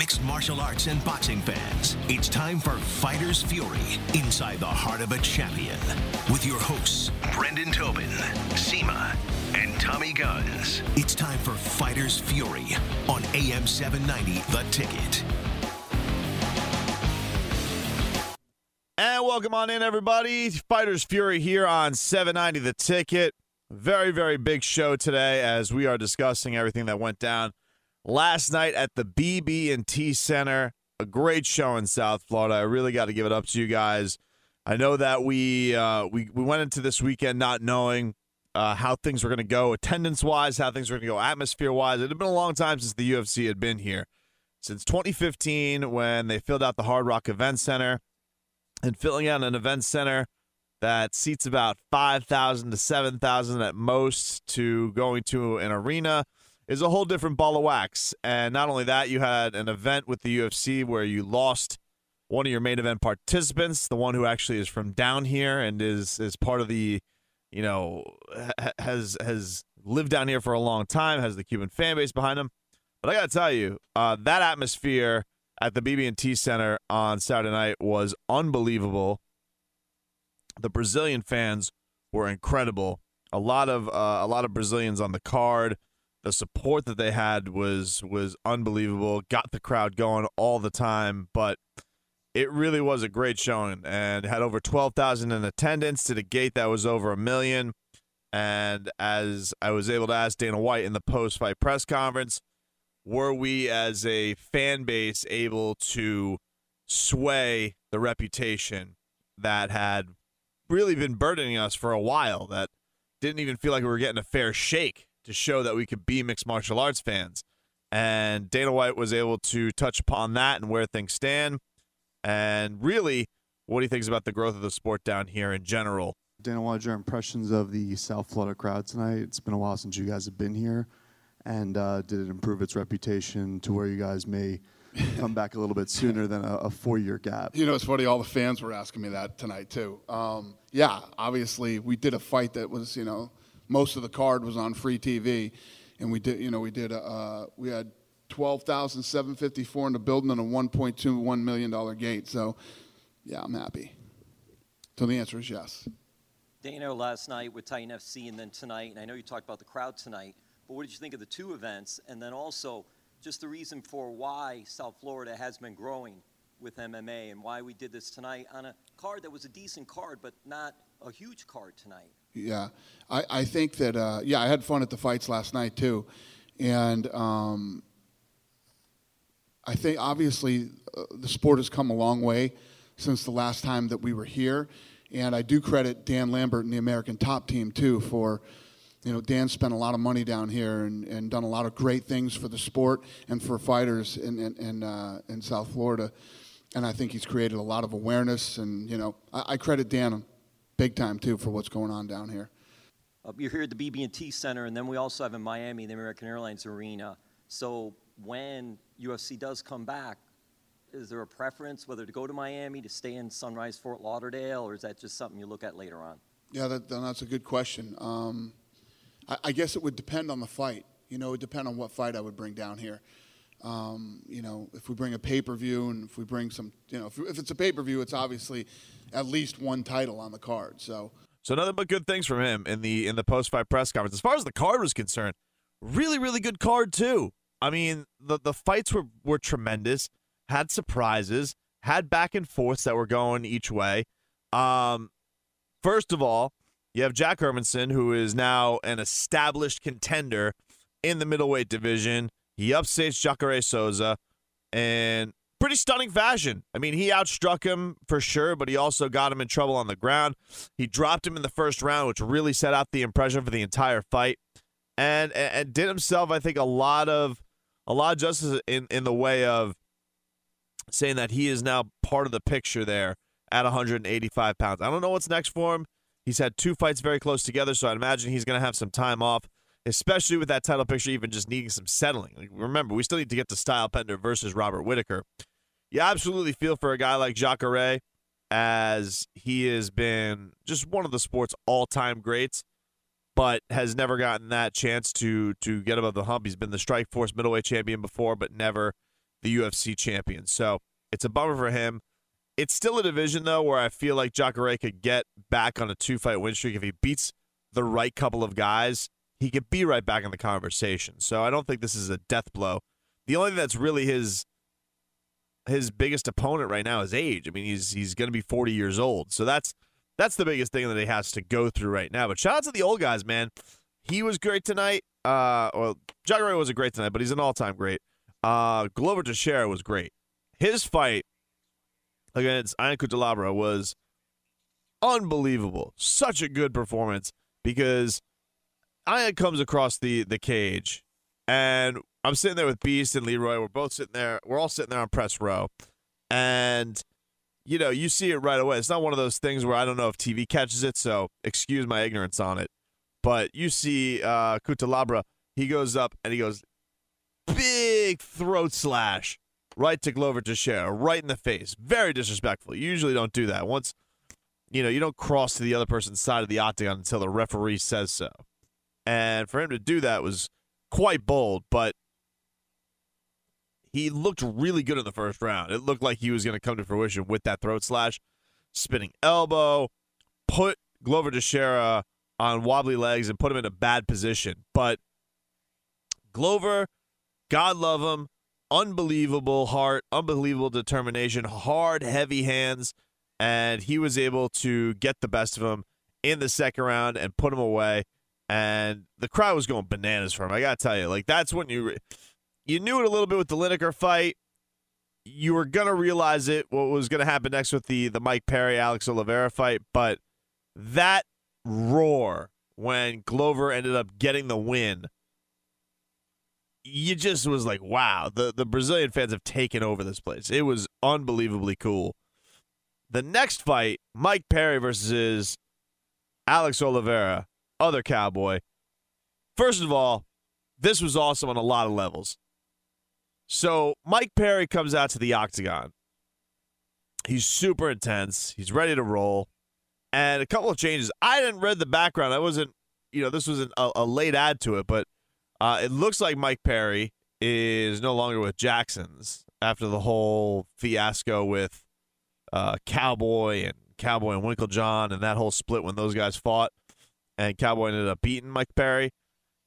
mixed martial arts and boxing fans. It's time for Fighter's Fury inside the heart of a champion with your hosts, Brendan Tobin, Seema, and Tommy Guns. It's time for Fighter's Fury on AM 790, The Ticket. And welcome on in, everybody. Fighters Fury here on 790 The Ticket. Very, very big show today as we are discussing everything that went down last night at the BB&T Center. A great show in South Florida. I really got to give it up to you guys. I know that we uh, we we went into this weekend not knowing uh, how things were going to go attendance wise, how things were going to go atmosphere wise. It had been a long time since the UFC had been here. Since 2015, when they filled out the Hard Rock Event Center and filling out an event center that seats about 5,000 to 7,000 at most to going to an arena is a whole different ball of wax. And not only that, you had an event with the UFC where you lost one of your main event participants, the one who actually is from down here and is is part of the, you know, has has lived down here for a long time, has the Cuban fan base behind him. But I got to tell you, uh, that atmosphere at the BB&T Center on Saturday night was unbelievable. The Brazilian fans were incredible. A lot of uh, a lot of Brazilians on the card. The support that they had was was unbelievable. Got the crowd going all the time, but it really was a great showing and had over 12,000 in attendance to the gate that was over a million. And as I was able to ask Dana White in the post fight press conference, were we as a fan base able to sway the reputation that had really been burdening us for a while that didn't even feel like we were getting a fair shake to show that we could be mixed martial arts fans and Dana White was able to touch upon that and where things stand and really what do he thinks about the growth of the sport down here in general Dana, what are your impressions of the South Florida crowd tonight? It's been a while since you guys have been here and uh, did it improve its reputation to where you guys may come back a little bit sooner than a, a four-year gap? You know, it's funny. All the fans were asking me that tonight too. Um, yeah, obviously, we did a fight that was, you know, most of the card was on free TV, and we did, you know, we did, uh, we had twelve thousand seven fifty four in the building and a one point two one million dollar gate. So, yeah, I'm happy. So the answer is yes. Dano last night with Titan FC, and then tonight. And I know you talked about the crowd tonight. But what did you think of the two events? And then also, just the reason for why South Florida has been growing with MMA and why we did this tonight on a card that was a decent card, but not a huge card tonight. Yeah, I, I think that, uh, yeah, I had fun at the fights last night too. And um, I think obviously uh, the sport has come a long way since the last time that we were here. And I do credit Dan Lambert and the American Top Team too for you know, Dan spent a lot of money down here and, and done a lot of great things for the sport and for fighters in, in, in, uh, in South Florida. And I think he's created a lot of awareness. And, you know, I, I credit Dan big time, too, for what's going on down here. Uh, you're here at the BB&T Center, and then we also have in Miami the American Airlines Arena. So when UFC does come back, is there a preference whether to go to Miami, to stay in Sunrise Fort Lauderdale, or is that just something you look at later on? Yeah, that, that's a good question. Um, I, I guess it would depend on the fight. You know, it would depend on what fight I would bring down here. Um, you know, if we bring a pay per view and if we bring some, you know, if, if it's a pay per view, it's obviously at least one title on the card. So, so nothing but good things from him in the in the post fight press conference. As far as the card was concerned, really, really good card too. I mean, the the fights were were tremendous. Had surprises. Had back and forths that were going each way. Um, first of all, you have Jack Hermansson, who is now an established contender in the middleweight division. He upstates Jacare Souza in pretty stunning fashion. I mean, he outstruck him for sure, but he also got him in trouble on the ground. He dropped him in the first round, which really set out the impression for the entire fight, and and did himself, I think, a lot of a lot of justice in in the way of saying that he is now part of the picture there at 185 pounds. I don't know what's next for him. He's had two fights very close together, so I'd imagine he's going to have some time off, especially with that title picture even just needing some settling. Like, remember, we still need to get to Stylebender versus Robert Whitaker. You absolutely feel for a guy like Jacare as he has been just one of the sport's all-time greats, but has never gotten that chance to to get above the hump. He's been the Strikeforce middleweight champion before, but never the UFC champion. So it's a bummer for him. It's still a division though where I feel like Jacare could get back on a two fight win streak if he beats the right couple of guys. He could be right back in the conversation. So I don't think this is a death blow. The only thing that's really his his biggest opponent right now is age. I mean, he's he's going to be 40 years old. So that's that's the biggest thing that he has to go through right now. But shout out to the old guys, man. He was great tonight. Uh, well, Jacare was a great tonight, but he's an all-time great. Uh, Glover Teixeira was great. His fight against Ian Cutelaba was unbelievable. Such a good performance because Ian comes across the the cage, and I'm sitting there with Beast and Leroy. We're both sitting there. We're all sitting there on press row, and you know you see it right away. It's not one of those things where I don't know if TV catches it, so excuse my ignorance on it. But you see uh, Cutelaba, he goes up and he goes big throat slash right to Glover Teixeira, right in the face. Very disrespectful. You usually don't do that. Once you know, you don't cross to the other person's side of the octagon until the referee says so. And for him to do that was quite bold, but he looked really good in the first round. It looked like he was going to come to fruition with that throat slash, spinning elbow, put Glover Teixeira on wobbly legs and put him in a bad position. But Glover, God love him, unbelievable heart, unbelievable determination, hard, heavy hands, and he was able to get the best of him in the second round and put him away. And the crowd was going bananas for him. I gotta tell you, like that's when you you knew it a little bit with the Lineker fight. You were gonna realize it what was gonna happen next with the the Mike Perry Alex Oliveira fight, but that roar when Glover ended up getting the win you just was like, wow, the, the Brazilian fans have taken over this place. It was unbelievably cool. The next fight, Mike Perry versus Alex Oliveira, other cowboy. First of all, this was awesome on a lot of levels. So Mike Perry comes out to the octagon. He's super intense. He's ready to roll. And a couple of changes. I didn't read the background. I wasn't, you know, this was a, a late add to it, but – uh, it looks like Mike Perry is no longer with Jackson's after the whole fiasco with uh, Cowboy and Cowboy and Winkeljohn and that whole split when those guys fought, and Cowboy ended up beating Mike Perry.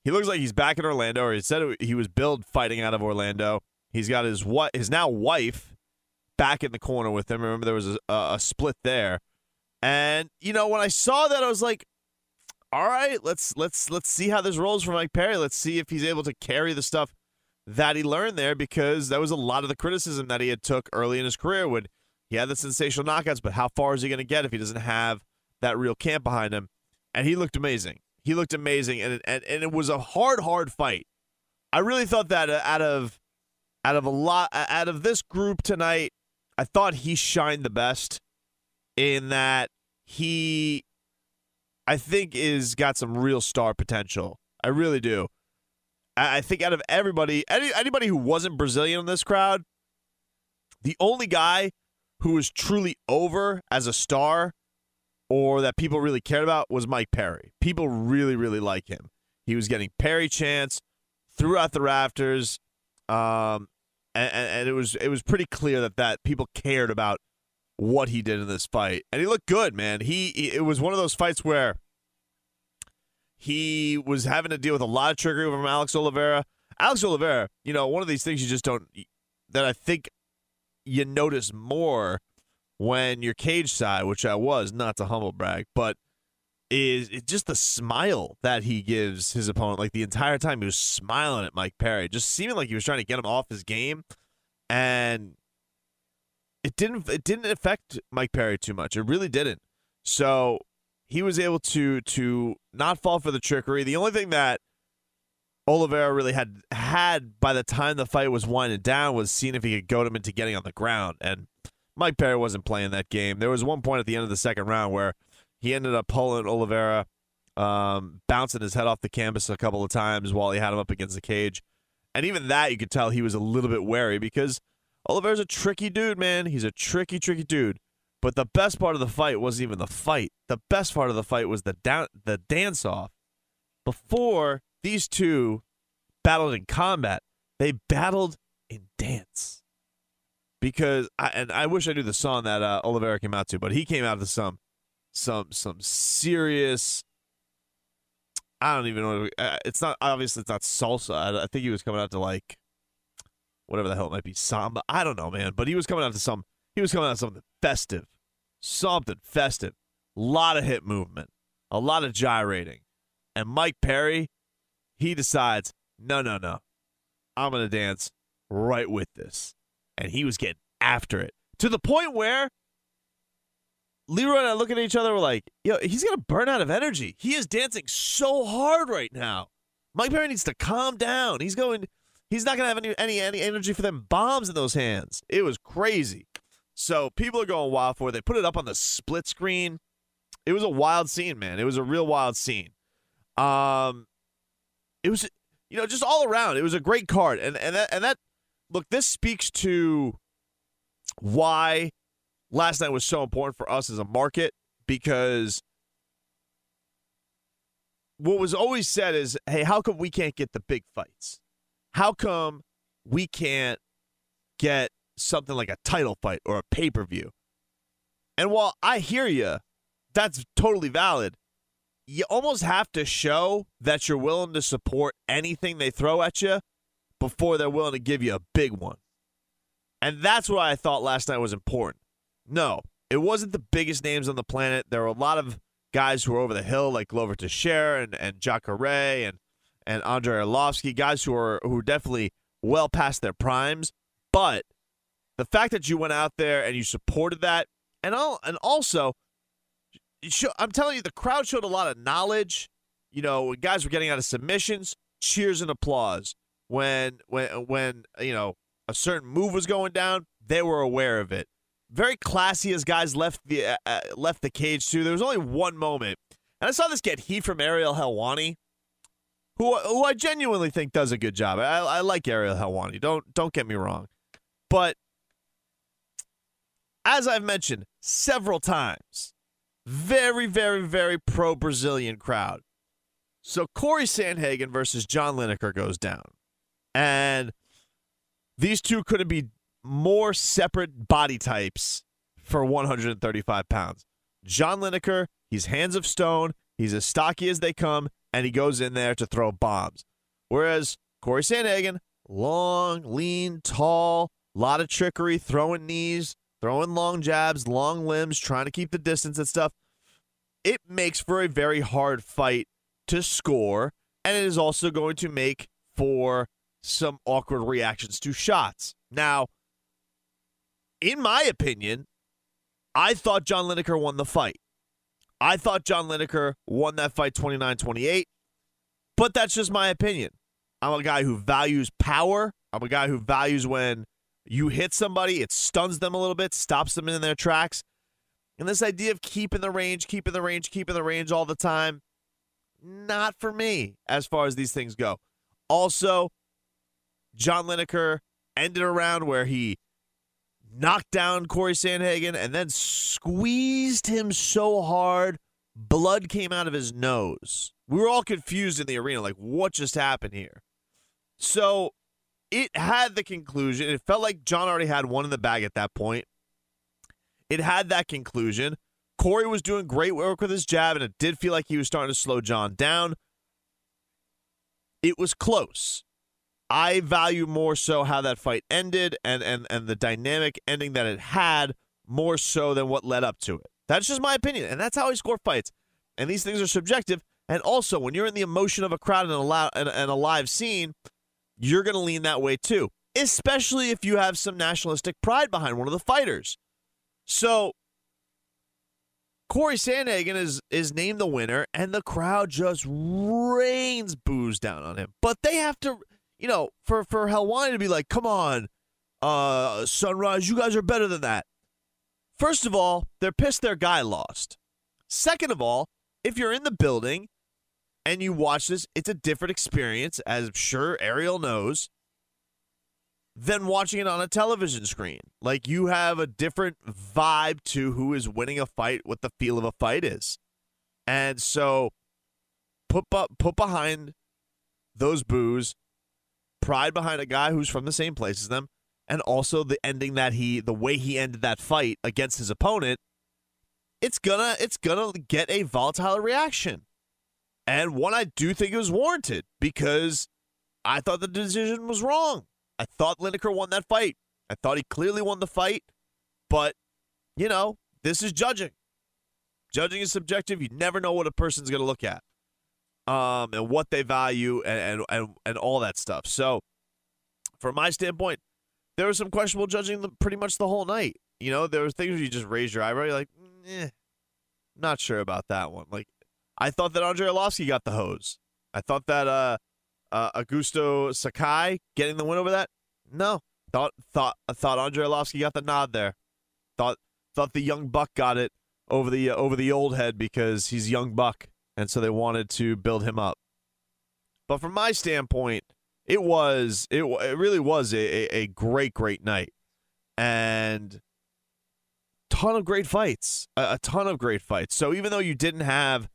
He looks like he's back in Orlando, or he said he was billed fighting out of Orlando. He's got his what his now wife back in the corner with him. Remember there was a, a split there, and you know when I saw that I was like, all right, let's let's let's see how this rolls for Mike Perry. Let's see if he's able to carry the stuff that he learned there because that was a lot of the criticism that he had took early in his career when he had the sensational knockouts, but how far is he going to get if he doesn't have that real camp behind him? And he looked amazing. He looked amazing, and and and it was a hard, hard fight. I really thought that uh, out of out of a lot out of this group tonight, I thought he shined the best in that he I think is got some real star potential. I really do. I think out of everybody, any, anybody who wasn't Brazilian in this crowd, the only guy who was truly over as a star or that people really cared about was Mike Perry. People really, really like him. He was getting Perry chants throughout the rafters, um, and, and it was it was pretty clear that that people cared about what he did in this fight, and he looked good, man. He it was one of those fights where he was having to deal with a lot of trickery from Alex Oliveira. Alex Oliveira, you know, one of these things you just don't that I think you notice more when you're cage side, which I was, not to humble brag, but is just the smile that he gives his opponent. Like the entire time he was smiling at Mike Perry, just seeming like he was trying to get him off his game, and it didn't it didn't affect Mike Perry too much. It really didn't. So he was able to to not fall for the trickery. The only thing that Oliveira really had had by the time the fight was winding down was seeing if he could goad him into getting on the ground. And Mike Perry wasn't playing that game. There was one point at the end of the second round where he ended up pulling Oliveira, um, bouncing his head off the canvas a couple of times while he had him up against the cage. And even that, you could tell he was a little bit wary because Oliveira's a tricky dude, man. He's a tricky, tricky dude. But the best part of the fight wasn't even the fight. The best part of the fight was the the dance off. Before these two battled in combat, they battled in dance. Because I, and I wish I knew the song that uh, Oliveira came out to, but he came out to some some some serious. I don't even know. Uh, it's not obviously it's not salsa. I, I think he was coming out to like whatever the hell it might be samba. I don't know, man. But he was coming out to some. He was coming out to something festive, something festive. A lot of hip movement, a lot of gyrating, and Mike Perry, he decides, no, no, no, I'm gonna dance right with this, and he was getting after it to the point where Leroy and I looking at each other, we're like, yo, he's gonna burn out of energy. He is dancing so hard right now. Mike Perry needs to calm down. He's going. He's not gonna have any any any energy for them bombs in those hands. It was crazy. So people are going wild for it. They put it up on the split screen. It was a wild scene, man. It was a real wild scene. Um, it was you know just all around. It was a great card, and and that and that look. This speaks to why last night was so important for us as a market because what was always said is, hey, how come we can't get the big fights? How come we can't get something like a title fight or a pay per view? And while I hear you, that's totally valid. You almost have to show that you're willing to support anything they throw at you before they're willing to give you a big one. And that's what I thought last night was important. No, it wasn't the biggest names on the planet. There were a lot of guys who were over the hill, like Glover Teixeira and, and Jacare and and Andrei Arlovski, guys who are who are definitely well past their primes. But the fact that you went out there and you supported that, and all, and also, I'm telling you, the crowd showed a lot of knowledge. You know, guys were getting out of submissions, cheers and applause. When when when you know a certain move was going down, they were aware of it. Very classy as guys left the uh, uh, left the cage too. There was only one moment, and I saw this get heat from Ariel Helwani, who who I genuinely think does a good job. I, I like Ariel Helwani. Don't don't get me wrong, but as I've mentioned several times, very very very pro Brazilian crowd. So Corey Sandhagen versus John Lineker goes down, and these two couldn't be more separate body types for 135 pounds. John Lineker, he's hands of stone, he's as stocky as they come, and he goes in there to throw bombs. Whereas Corey Sandhagen, long, lean, tall, lot of trickery, throwing knees, throwing long jabs, long limbs, trying to keep the distance and stuff. It makes for a very hard fight to score, and it is also going to make for some awkward reactions to shots. Now, in my opinion, I thought John Lineker won the fight. I thought John Lineker won that fight 29 28, but that's just my opinion. I'm a guy who values power. I'm a guy who values when you hit somebody, it stuns them a little bit, stops them in their tracks. And this idea of keeping the range, keeping the range, keeping the range all the time, not for me as far as these things go. Also, John Lineker ended around where he knocked down Corey Sandhagen and then squeezed him so hard, blood came out of his nose. We were all confused in the arena, like, what just happened here? So it had the conclusion. It felt like John already had one in the bag at that point. It had that conclusion. Corey was doing great work with his jab, and it did feel like he was starting to slow John down. It was close. I value more so how that fight ended and and and the dynamic ending that it had more so than what led up to it. That's just my opinion, and that's how I score fights. And these things are subjective. And also, when you're in the emotion of a crowd and a, loud, and, and a live scene, you're going to lean that way too, especially if you have some nationalistic pride behind one of the fighters. So, Corey Sandhagen is is named the winner, and the crowd just rains booze down on him. But they have to you know, for for Helwani to be like, come on, uh, Sunrise, you guys are better than that. First of all, they're pissed their guy lost. Second of all, if you're in the building and you watch this, it's a different experience, as I'm sure Ariel knows, than watching it on a television screen. Like you have a different vibe to who is winning a fight, what the feel of a fight is. And so put put behind those boos pride behind a guy who's from the same place as them, and also the ending that he the way he ended that fight against his opponent, it's gonna it's gonna get a volatile reaction. And one I do think it was warranted because I thought the decision was wrong. I thought Lineker won that fight. I thought he clearly won the fight, but you know, this is judging. Judging is subjective. You never know what a person's going to look at, um, and what they value, and, and and all that stuff. So, from my standpoint, there was some questionable judging the, pretty much the whole night. You know, there were things where you just raise your eyebrow, you're like, eh, not sure about that one. Like, I thought that Andrei Arlovski got the hose. I thought that uh, uh, Augusto Sakai getting the win over that. No, thought thought thought Andrei Arlovski got the nod there. Thought thought the young buck got it over the uh, over the old head because he's young buck, and so they wanted to build him up. But from my standpoint, it was it, it really was a, a, a great great night, and ton of great fights, a, a ton of great fights. So even though you didn't have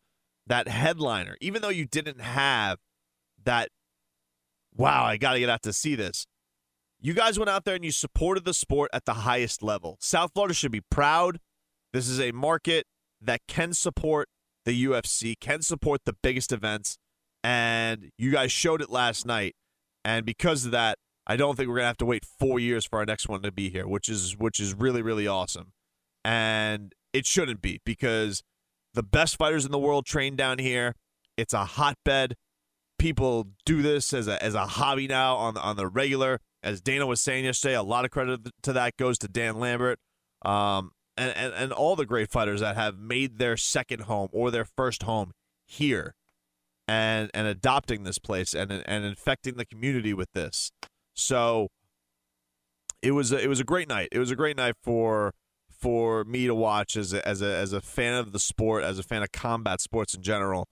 that headliner, even though you didn't have that, wow, I got to get out to see this. You guys went out there and you supported the sport at the highest level. South Florida should be proud. This is a market that can support the UFC, can support the biggest events, and you guys showed it last night. And because of that, I don't think we're gonna have to wait four years for our next one to be here, which is which is really really awesome. And it shouldn't be because the best fighters in the world train down here. It's a hotbed. People do this as a as a hobby now on on the regular. As Dana was saying yesterday, a lot of credit to that goes to Dan Lambert. Um, and, and, and all the great fighters that have made their second home or their first home here and and adopting this place and and infecting the community with this. So it was a, it was a great night. It was a great night for for me to watch as a, as a as a fan of the sport, as a fan of combat sports in general.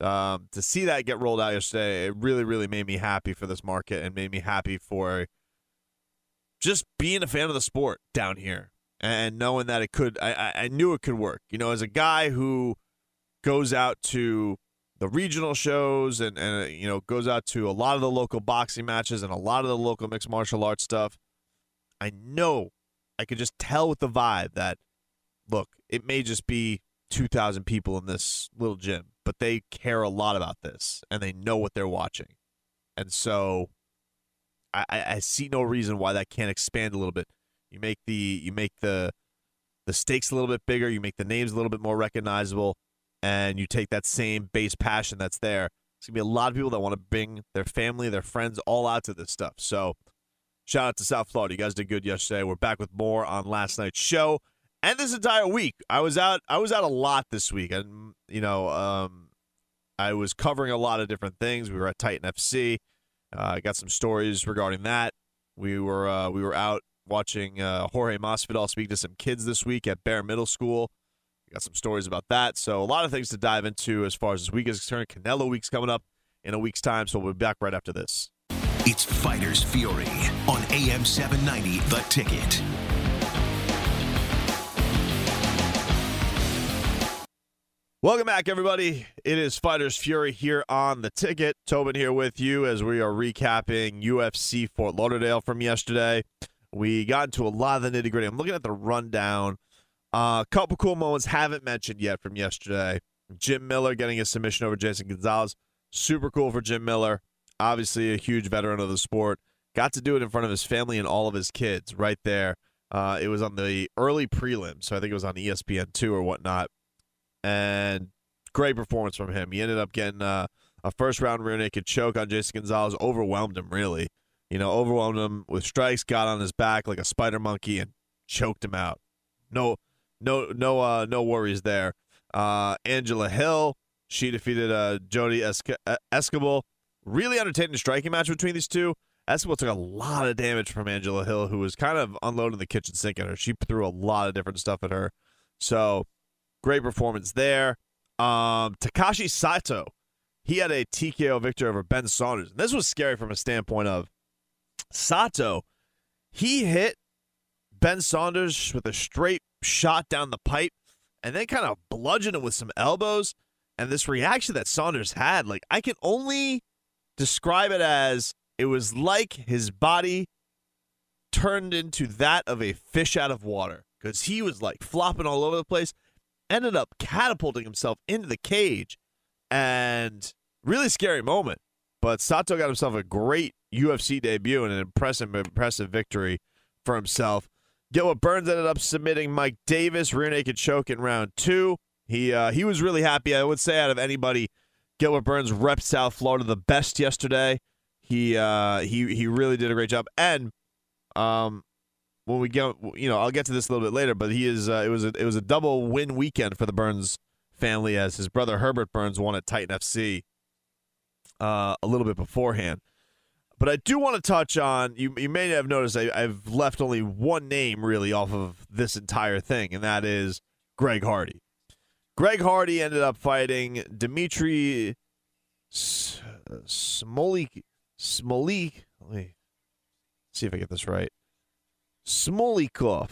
Um, to see that get rolled out yesterday, it really really made me happy for this market and made me happy for just being a fan of the sport down here and knowing that it could. I I knew it could work. You know, as a guy who goes out to the regional shows and, and uh, you know goes out to a lot of the local boxing matches and a lot of the local mixed martial arts stuff i know i could just tell with the vibe that look it may just be 2000 people in this little gym but they care a lot about this and they know what they're watching and so i i see no reason why that can't expand a little bit you make the you make the the stakes a little bit bigger you make the names a little bit more recognizable and you take that same base passion that's there, it's gonna be a lot of people that want to bring their family, their friends, all out to this stuff. So, shout out to South Florida. You guys did good yesterday. We're back with more on last night's show and this entire week. I was out. I was out a lot this week, and you know, um, I was covering a lot of different things. We were at Titan FC. I uh, got some stories regarding that. We were uh, we were out watching uh, Jorge Masvidal speak to some kids this week at Bear Middle School. We Got some stories about that. So a lot of things to dive into as far as this week is concerned. Canelo Week's coming up in a week's time, so we'll be back right after this. It's Fighters Fury on AM 790 The Ticket. Welcome back, everybody. It is Fighters Fury here on the ticket. Tobin here with you as we are recapping UFC Fort Lauderdale from yesterday. We got into a lot of the nitty gritty. I'm looking at the rundown a uh, couple cool moments haven't mentioned yet from yesterday. Jim Miller getting a submission over Jason Gonzalez. Super cool for Jim Miller. Obviously, a huge veteran of the sport. Got to do it in front of his family and all of his kids right there. Uh, it was on the early prelims, so I think it was on ESPN2 or whatnot. And great performance from him. He ended up getting uh, a first round rear naked choke on Jason Gonzalez, overwhelmed him, really. You know, overwhelmed him with strikes, got on his back like a spider monkey, and choked him out. No, no no uh no worries there. Uh, Angela Hill, she defeated uh, Jodie Esca- Esquibel. Really entertaining striking match between these two. Esquibel took a lot of damage from Angela Hill, who was kind of unloading the kitchen sink at her. She threw a lot of different stuff at her. So great performance there. Um, Takashi Sato, he had a TKO victory over Ben Saunders. And this was scary from a standpoint of Sato. He hit Ben Saunders with a straight shot down the pipe and then kind of bludgeoned him with some elbows. And this reaction that Saunders had, like, I can only describe it as it was like his body turned into that of a fish out of water because he was like flopping all over the place, ended up catapulting himself into the cage, and really scary moment. But Sato got himself a great UFC debut and an impressive, impressive victory for himself. Gilbert Burns ended up submitting Mike Davis rear naked choke in round two. He uh, he was really happy. I would say out of anybody, Gilbert Burns repped South Florida the best yesterday. He uh, he he really did a great job. And um, when we get you know I'll get to this a little bit later, but he is uh, it was a, it was a double win weekend for the Burns family as his brother Herbert Burns won at Titan FC uh, a little bit beforehand. But I do want to touch on you. You may have noticed I, I've left only one name really off of this entire thing, and that is Greg Hardy. Greg Hardy ended up fighting Dimitri Smolik. Smolik. Let me see if I get this right. Smolikov.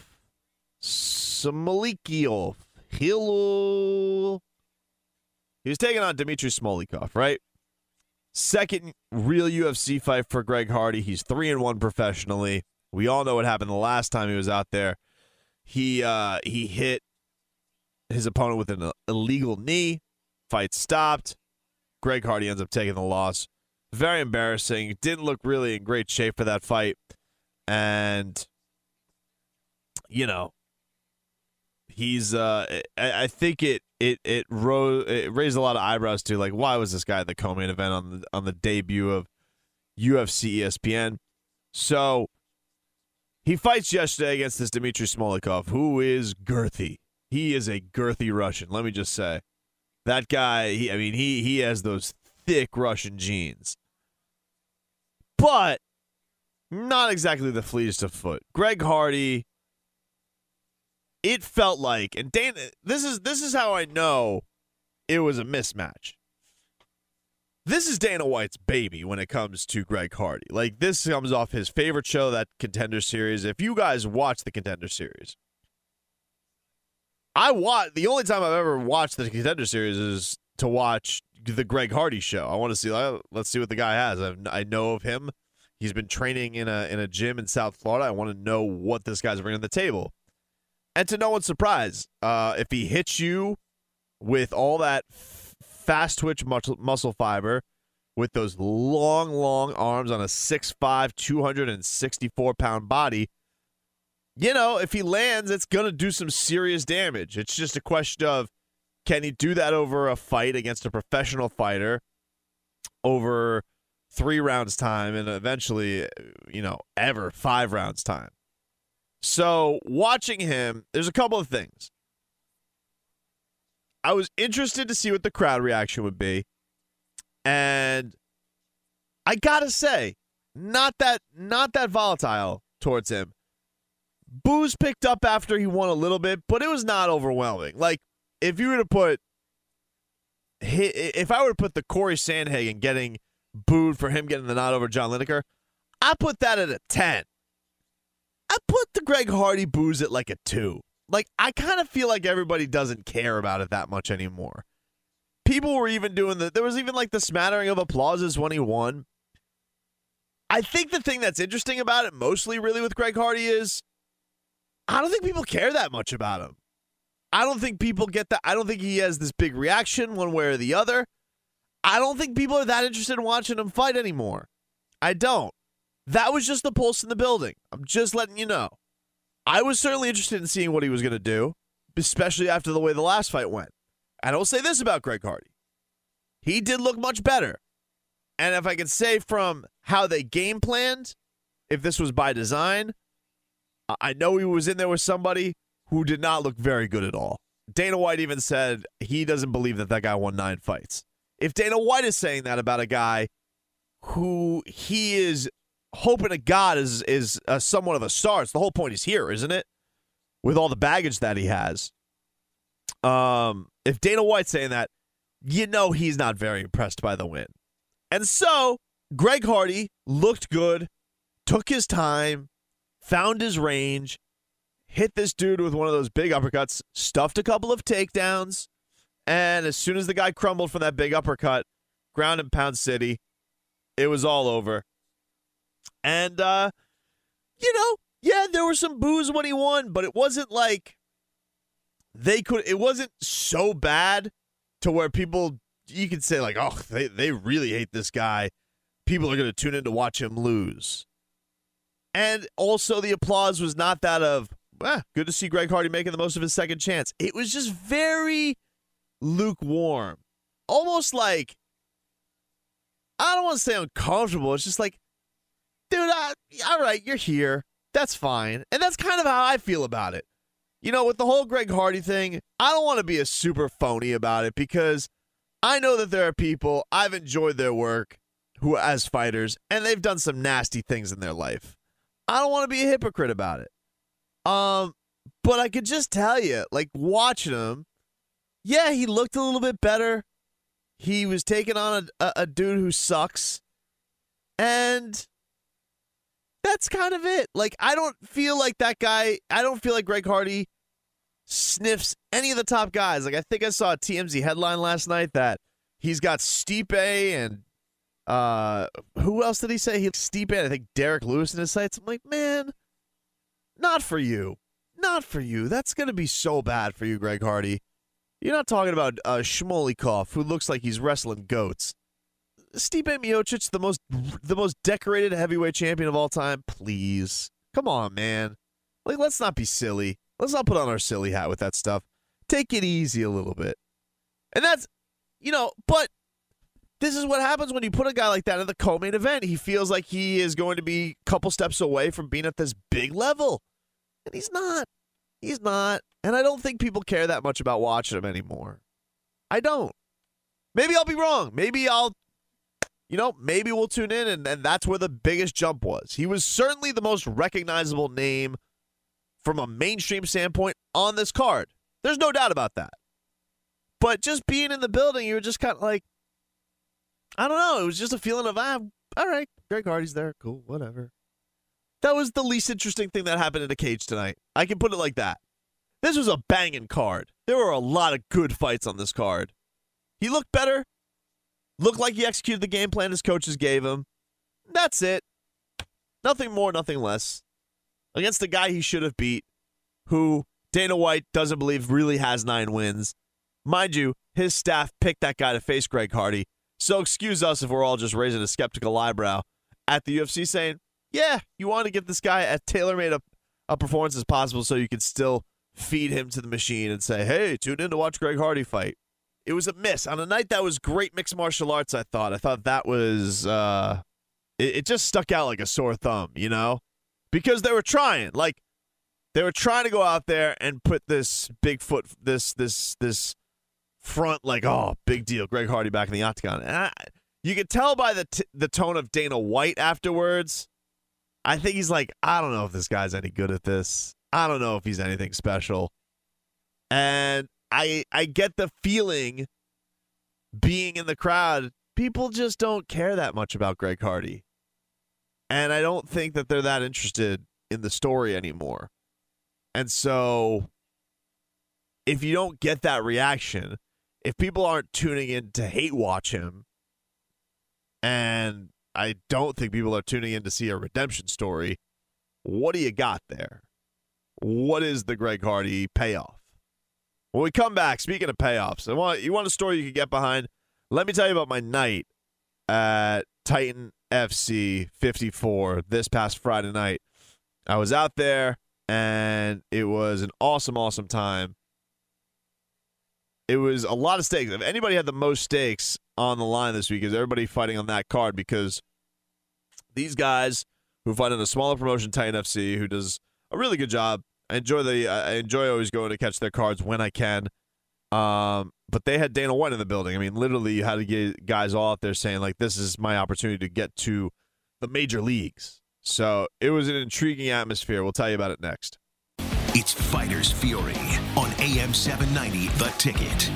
Smolikiov. Hello. He was taking on Dmitry Smolikov, right? Second real UFC fight for Greg Hardy. He's three and one professionally. We all know what happened the last time he was out there. He uh, he hit his opponent with an illegal knee. Fight stopped. Greg Hardy ends up taking the loss. Very embarrassing. Didn't look really in great shape for that fight. And, you know, he's, uh, I, I think it, it, it, ro- it raised a lot of eyebrows too. Like, why was this guy at the co main event on the, on the debut of UFC ESPN? So, he fights yesterday against this Dmitry Smolikov, who is girthy. He is a girthy Russian. Let me just say, that guy. He, I mean, he he has those thick Russian genes, but not exactly the fleetest of foot. Greg Hardy. It felt like, and Dana. This is this is how I know it was a mismatch. This is Dana White's baby when it comes to Greg Hardy. Like this comes off his favorite show, that Contender Series. If you guys watch the Contender Series, I watch the only time I've ever watched the Contender Series is to watch the Greg Hardy show. I want to see. Uh, let's see what the guy has. I've, I know of him. He's been training in a in a gym in South Florida. I want to know what this guy's bringing to the table. And to no one's surprise, uh, if he hits you with all that f- fast twitch muscle, muscle fiber, with those long, long arms on a 6'5", 264 pound body, you know, if he lands, it's going to do some serious damage. It's just a question of can he do that over a fight against a professional fighter over three rounds time and eventually, you know, ever five rounds time. So watching him, there's a couple of things. I was interested to see what the crowd reaction would be. And I gotta say, not that not that volatile towards him. Booze picked up after he won a little bit, but it was not overwhelming. Like if you were to put, if I were to put the Corey Sandhagen getting booed for him getting the nod over John Lineker, I put that at a ten. I put the Greg Hardy booze at like a two. Like I kind of feel like everybody doesn't care about it that much anymore. People were even doing the. There was even like the smattering of applauses when he won. I think the thing that's interesting about it, mostly really with Greg Hardy, is I don't think people care that much about him. I don't think people get that. I don't think he has this big reaction one way or the other. I don't think people are that interested in watching him fight anymore. I don't. That was just the pulse in the building. I'm just letting you know. I was certainly interested in seeing what he was going to do, especially after the way the last fight went. And I will say this about Greg Hardy he did look much better. And if I can say from how they game planned, if this was by design, I know he was in there with somebody who did not look very good at all. Dana White even said he doesn't believe that that guy won nine fights. If Dana White is saying that about a guy who he is hoping to God is is uh, somewhat of a star, it's the whole point he's here, isn't it? With all the baggage that he has. Um, if Dana White's saying that, you know he's not very impressed by the win. And so Greg Hardy looked good, took his time, found his range, hit this dude with one of those big uppercuts, stuffed a couple of takedowns, and as soon as the guy crumbled from that big uppercut, ground and pound city, it was all over. And uh, you know, yeah, there were some boos when he won, but it wasn't like they could. It wasn't so bad to where people you could say like, oh, they they really hate this guy. People are going to tune in to watch him lose. And also, the applause was not that of, eh, good to see Greg Hardy making the most of his second chance. It was just very lukewarm, almost like I don't want to say uncomfortable. It's just like, dude, I, all right, you're here. That's fine. And that's kind of how I feel about it. You know, with the whole Greg Hardy thing, I don't want to be a super phony about it because I know that there are people I've enjoyed their work who as fighters and they've done some nasty things in their life. I don't want to be a hypocrite about it. Um but I could just tell you, like watching him, yeah, he looked a little bit better. He was taking on a, a, a dude who sucks. And that's kind of it. Like, I don't feel like that guy, I don't feel like Greg Hardy sniffs any of the top guys. Like, I think I saw a TMZ headline last night that he's got Stipe and uh who else did he say? He Stipe and I think Derrick Lewis in his sights. I'm like, man, not for you. Not for you. That's gonna be so bad for you, Greg Hardy. You're not talking about uh, Shmolikov, who looks like he's wrestling goats. Stipe Miocic, the most the most decorated heavyweight champion of all time. Please, come on, man. Like, let's not be silly. Let's not put on our silly hat with that stuff. Take it easy a little bit. And that's, you know, but this is what happens when you put a guy like that in the co-main event. He feels like he is going to be a couple steps away from being at this big level, and he's not. He's not. And I don't think people care that much about watching him anymore. I don't. Maybe I'll be wrong. Maybe I'll you know, maybe we'll tune in, and, and that's where the biggest jump was. He was certainly the most recognizable name from a mainstream standpoint on this card. There's no doubt about that. But just being in the building, you were just kind of like, I don't know. It was just a feeling of, ah, all right, Greg Hardy's there. Cool, whatever. That was the least interesting thing that happened in a cage tonight. I can put it like that. This was a banging card. There were a lot of good fights on this card. He looked better. Looked like he executed the game plan his coaches gave him. That's it. Nothing more, nothing less. Against the guy he should have beat, who Dana White doesn't believe really has nine wins. Mind you, his staff picked that guy to face Greg Hardy. So excuse us if we're all just raising a skeptical eyebrow at the UFC saying, yeah, you want to get this guy as tailor made a, a performance as possible so you can still feed him to the machine and say, hey, tune in to watch Greg Hardy fight. It was a miss on a night that was great mixed martial arts. I thought. I thought that was. Uh, it, it just stuck out like a sore thumb, you know, because they were trying. Like they were trying to go out there and put this big foot, this this this front, like oh, big deal, Greg Hardy back in the octagon. And I, you could tell by the t- the tone of Dana White afterwards. I think he's like, I don't know if this guy's any good at this. I don't know if he's anything special. And I I get the feeling being in the crowd, people just don't care that much about Greg Hardy. And I don't think that they're that interested in the story anymore. And so if you don't get that reaction, if people aren't tuning in to hate watch him, and I don't think people are tuning in to see a redemption story, what do you got there? What is the Greg Hardy payoff? When we come back, speaking of payoffs, I want you want a story you can get behind. Let me tell you about my night at Titan FC 54 this past Friday night. I was out there and it was an awesome, awesome time. It was a lot of stakes. If anybody had the most stakes on the line this week, is everybody fighting on that card because these guys who fight in a smaller promotion, Titan FC, who does a really good job I enjoy the I enjoy always going to catch their cards when I can. Um, but they had Dana White in the building. I mean, literally, you had to get guys all out there saying like, "This is my opportunity to get to the major leagues." So it was an intriguing atmosphere. We'll tell you about it next. It's Fighters Fury on AM 790, The Ticket.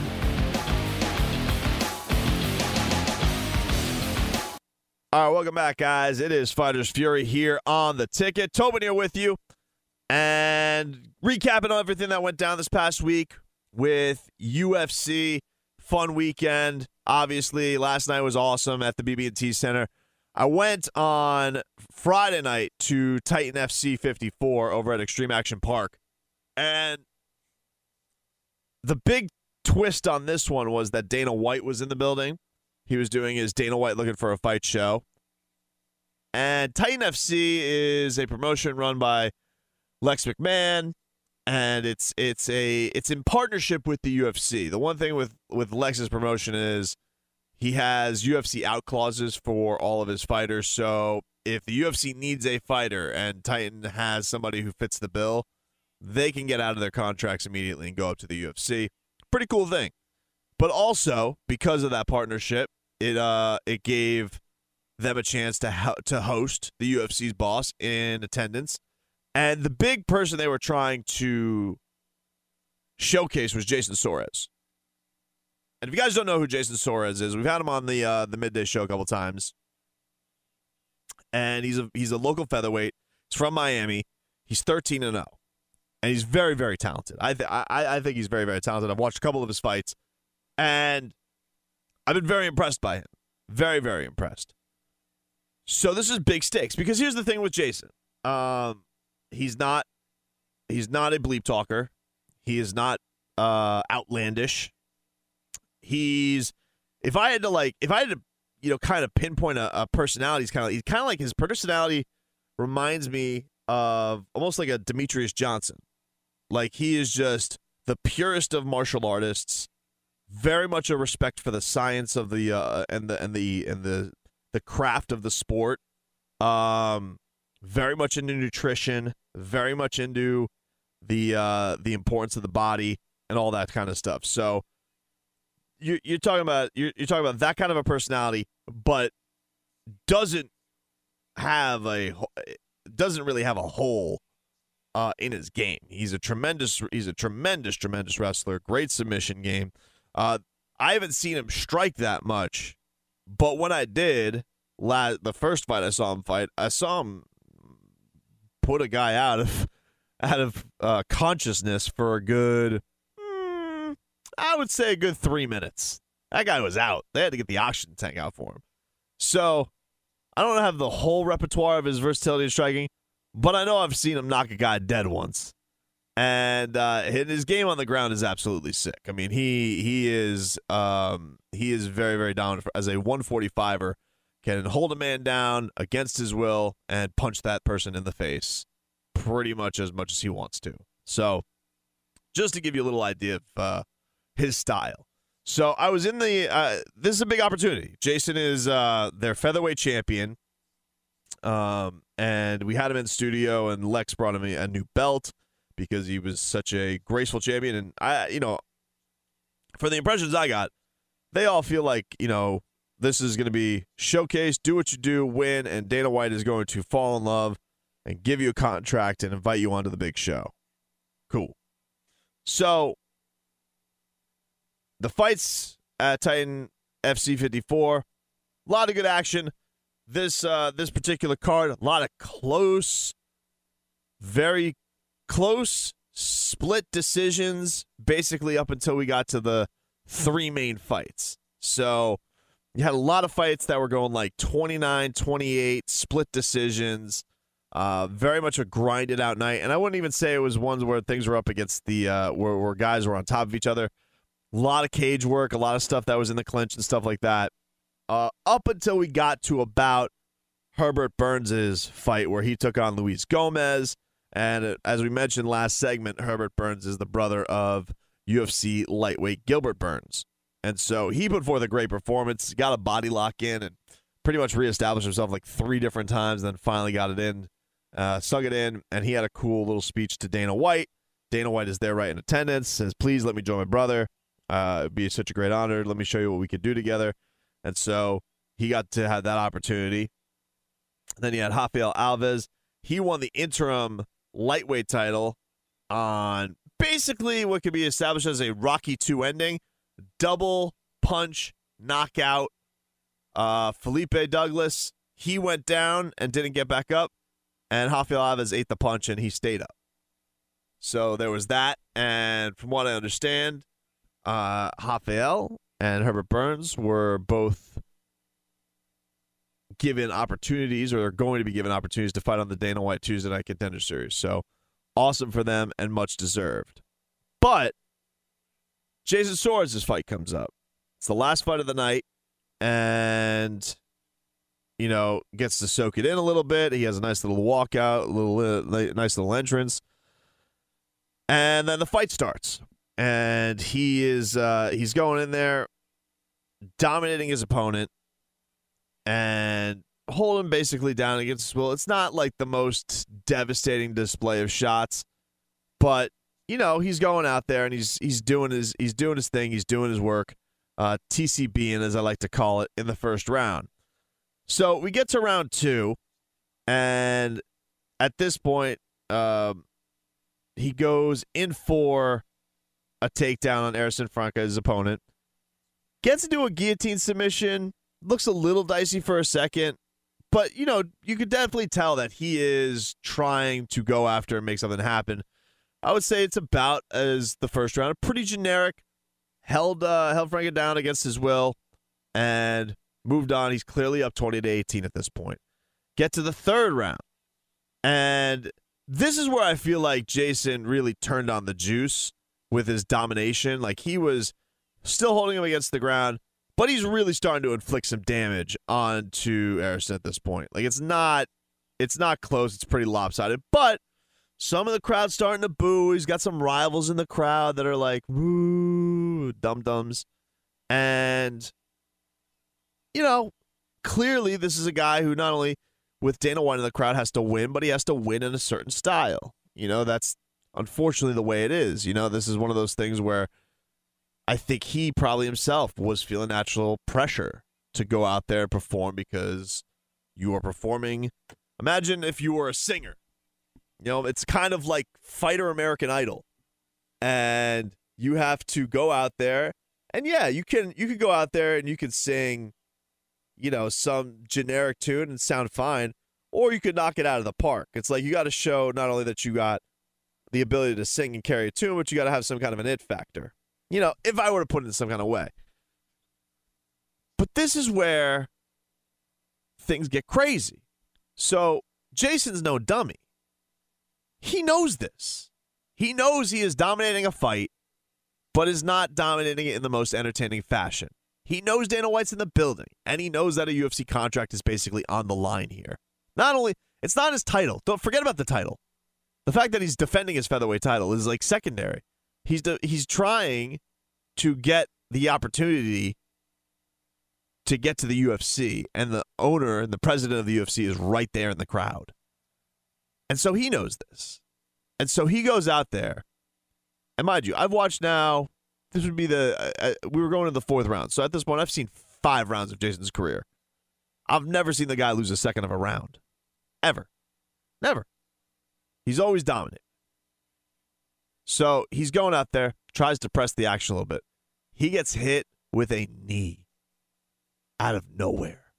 All right, welcome back, guys. It is Fighters Fury here on The Ticket. Tobin here with you. And recapping on everything that went down this past week with UFC, fun weekend. Obviously, last night was awesome at the BB&T Center. I went on Friday night to Titan FC 54 over at Extreme Action Park. And the big twist on this one was that Dana White was in the building. He was doing his Dana White looking for a fight show. And Titan FC is a promotion run by Lex McMahon, and it's it's a it's in partnership with the UFC. The one thing with with Lex's promotion is he has UFC out clauses for all of his fighters. So if the UFC needs a fighter and Titan has somebody who fits the bill, they can get out of their contracts immediately and go up to the UFC. Pretty cool thing. But also because of that partnership, it uh it gave them a chance to ho- to host the UFC's boss in attendance. And the big person they were trying to showcase was Jason Soares. And if you guys don't know who Jason Soares is, we've had him on the uh, the midday show a couple times. And he's a he's a local featherweight. He's from Miami. He's 13 and 0. And he's very very talented. I th- I I think he's very very talented. I've watched a couple of his fights and I've been very impressed by him. Very very impressed. So this is big stakes because here's the thing with Jason. Um he's not he's not a bleep talker. He is not uh outlandish he's if I had to like if I had to you know kind of pinpoint a, a personality, he's kind of he's kind of like his personality reminds me of almost like a Demetrius Johnson. Like he is just the purest of martial artists, very much a respect for the science of the uh, and the and the and the the craft of the sport. Um, very much into nutrition, very much into the uh, the importance of the body and all that kind of stuff. So you're, you're talking about you're, you're talking about that kind of a personality, but doesn't have a doesn't really have a hole uh, in his game. He's a tremendous he's a tremendous tremendous wrestler. Great submission game. Uh, I haven't seen him strike that much, but when I did, la- the first fight I saw him fight, I saw him put a guy out of out of uh, consciousness for a good I would say a good three minutes. That guy was out. They had to get the oxygen tank out for him. So I don't have the whole repertoire of his versatility in striking, but I know I've seen him knock a guy dead once. And uh, his game on the ground is absolutely sick. I mean, he he is um, he is very very dominant as a 145er. Can hold a man down against his will and punch that person in the face pretty much as much as he wants to. So, just to give you a little idea of uh, his style. So I was in the. Uh, this is a big opportunity. Jason is uh, their featherweight champion, um, and we had him in studio, and Lex brought him a new belt because he was such a graceful champion. And I, you know, for the impressions I got, they all feel like you know this is going to be showcase, do what you do, win, and Dana White is going to fall in love and give you a contract and invite you onto the big show. Cool. So the fights at Titan FC 54, a lot of good action. This uh, this particular card, a lot of close, very close split decisions, basically up until we got to the three main fights. So you had a lot of fights that were going like 29, 28, split decisions. Uh, very much a grinded out night, and I wouldn't even say it was ones where things were up against the uh, where, where guys were on top of each other. A lot of cage work, a lot of stuff that was in the clinch and stuff like that. Uh, up until we got to about Herbert Burns's fight where he took on Luis Gomez. And uh, as we mentioned last segment, Herbert Burns is the brother of UFC lightweight Gilbert Burns. And so he put forth a great performance, got a body lock in, and pretty much reestablished himself like three different times, then finally got it in, uh, sung it in, and he had a cool little speech to Dana White. Dana White is there right in attendance, says, Please let me join my brother. Uh, it'd be such a great honor. Let me show you what we could do together. And so he got to have that opportunity. Then you had Rafael Alves. He won the interim lightweight title on basically what could be established as a Rocky 2 ending. Double punch knockout. Uh, Felipe Douglas, he went down and didn't get back up. And Rafael Alves ate the punch and he stayed up. So there was that. And from what I understand, uh, Rafael and Herbert Burns were both given opportunities or they're going to be given opportunities to fight on the Dana White Tuesday Night Contender Series. So awesome for them and much deserved. But Jason Soares's fight comes up. It's the last fight of the night, and you know gets to soak it in a little bit. He has a nice little walkout, a little uh, nice little entrance, and then the fight starts. And he is uh, he's going in there, dominating his opponent, and holding basically down against his will. It's not like the most devastating display of shots, but you know he's going out there and he's he's doing his he's doing his thing. He's doing his work. Uh, TCBing, as I like to call it, in the first round. So we get to round two, and at this point, um, he goes in for a takedown on Erisson Franca, his opponent. Gets into a guillotine submission. Looks a little dicey for a second, but you know you could definitely tell that he is trying to go after and make something happen. I would say it's about as the first round, pretty generic. Held uh, held Franca down against his will, and moved on. He's clearly up twenty to eighteen at this point. Get to the third round, and this is where I feel like Jason really turned on the juice with his domination. Like he was still holding him against the ground, but he's really starting to inflict some damage onto Erisson at this point. Like it's not it's not close, it's pretty lopsided, but some of the crowd's starting to boo. He's got some rivals in the crowd that are like, woo, dum dums. And, you know, clearly this is a guy who not only with Dana White in the crowd has to win, but he has to win in a certain style. You know, that's unfortunately the way it is. You know, this is one of those things where I think he probably himself was feeling natural pressure to go out there and perform because you are performing. Imagine if you were a singer. You know, it's kind of like Fighter American Idol. And you have to go out there and yeah, you can you can go out there and you can sing you know, some generic tune and sound fine, or you could knock it out of the park. It's like you got to show not only that you got the ability to sing and carry a tune, but you got to have some kind of an it factor. You know, if I were to put it in some kind of way. But this is where things get crazy. So Jason's no dummy. He knows this. He knows he is dominating a fight, but is not dominating it in the most entertaining fashion. He knows Dana White's in the building, and he knows that a UFC contract is basically on the line here. Not only, it's not his title. Don't forget about the title. The fact that he's defending his featherweight title is like secondary. He's de- he's trying to get the opportunity to get to the UFC, and the owner and the president of the UFC is right there in the crowd. And so he knows this. And so he goes out there. And mind you, I've watched now this would be the uh, uh, we were going to the fourth round. So at this point, I've seen five rounds of Jason's career. I've never seen the guy lose a second of a round, ever, never. He's always dominant. So he's going out there, tries to press the action a little bit. He gets hit with a knee out of nowhere,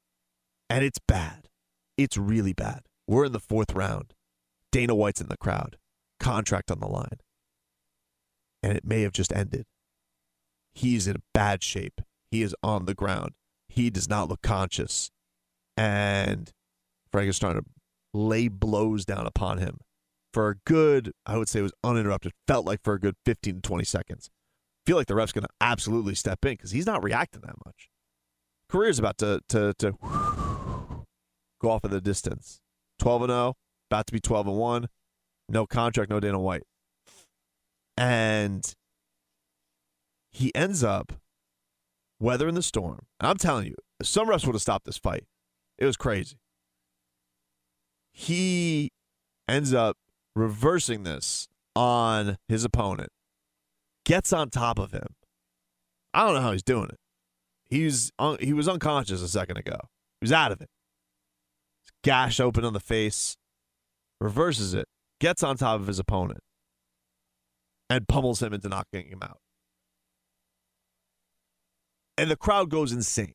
and it's bad. It's really bad. We're in the fourth round. Dana White's in the crowd, contract on the line, and it may have just ended. He's in bad shape. He is on the ground. He does not look conscious. And Frank is trying to lay blows down upon him for a good, I would say it was uninterrupted, felt like for a good 15 to 20 seconds. feel like the ref's going to absolutely step in because he's not reacting that much. Career's about to, to, to go off in the distance. 12 and 0, about to be 12 and 1. No contract, no Dana White. And he ends up weathering the storm. And I'm telling you, some refs would have stopped this fight. It was crazy. He ends up reversing this on his opponent, gets on top of him. I don't know how he's doing it. He's un- he was unconscious a second ago. He was out of it. Gash open on the face, reverses it, gets on top of his opponent, and pummels him into knocking him out and the crowd goes insane.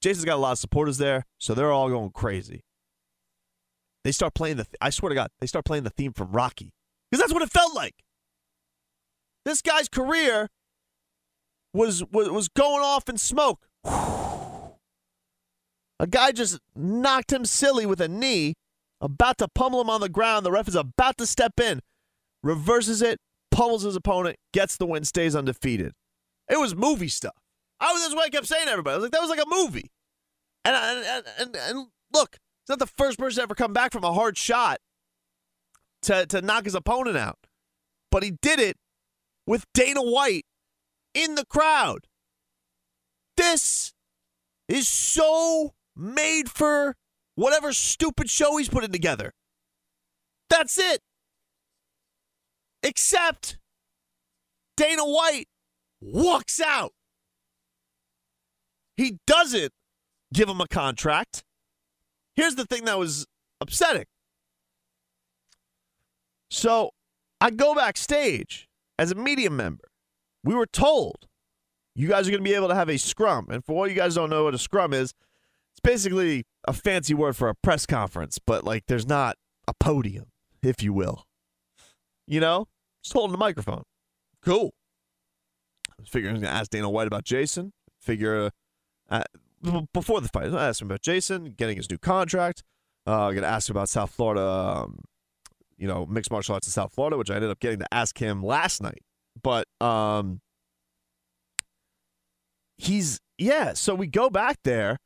Jason's got a lot of supporters there, so they're all going crazy. They start playing the. Th- I swear to God, they start playing the theme from Rocky because that's what it felt like. This guy's career was was, was going off in smoke. A guy just knocked him silly with a knee, about to pummel him on the ground. The ref is about to step in, reverses it, pummels his opponent, gets the win, stays undefeated. It was movie stuff. I was that's what I kept saying to everybody. I was like, that was like a movie. And and and, and look, it's not the first person to ever come back from a hard shot to to knock his opponent out, but he did it with Dana White in the crowd. This is so made for whatever stupid show he's putting together. That's it. Except Dana White walks out. He doesn't give him a contract. Here's the thing that was upsetting. So I go backstage as a media member. We were told you guys are going to be able to have a scrum. And for all you guys don't know what a scrum is, basically a fancy word for a press conference, but like there's not a podium, if you will. You know, just holding the microphone. Cool. I was figuring I was going to ask Dana White about Jason. Figure uh, before the fight, I asked him about Jason getting his new contract. Uh, I'm going to ask him about South Florida, um, you know, mixed martial arts in South Florida, which I ended up getting to ask him last night. But um, he's yeah. So we go back there.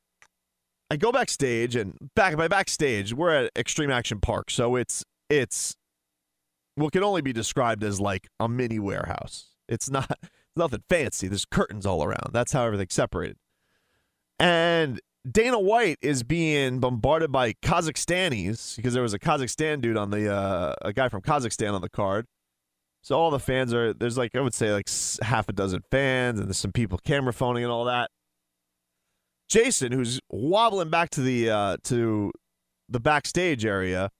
I go backstage and back by backstage, we're at Extreme Action Park, so it's it's what can only be described as like a mini warehouse. It's not nothing fancy. There's curtains all around. That's how everything's separated. And Dana White is being bombarded by Kazakhstanis because there was a Kazakhstan dude on the uh, a guy from Kazakhstan on the card. So all the fans are there's like I would say like half a dozen fans and there's some people camera phoning and all that. Jason, who's wobbling back to the uh, to the backstage area,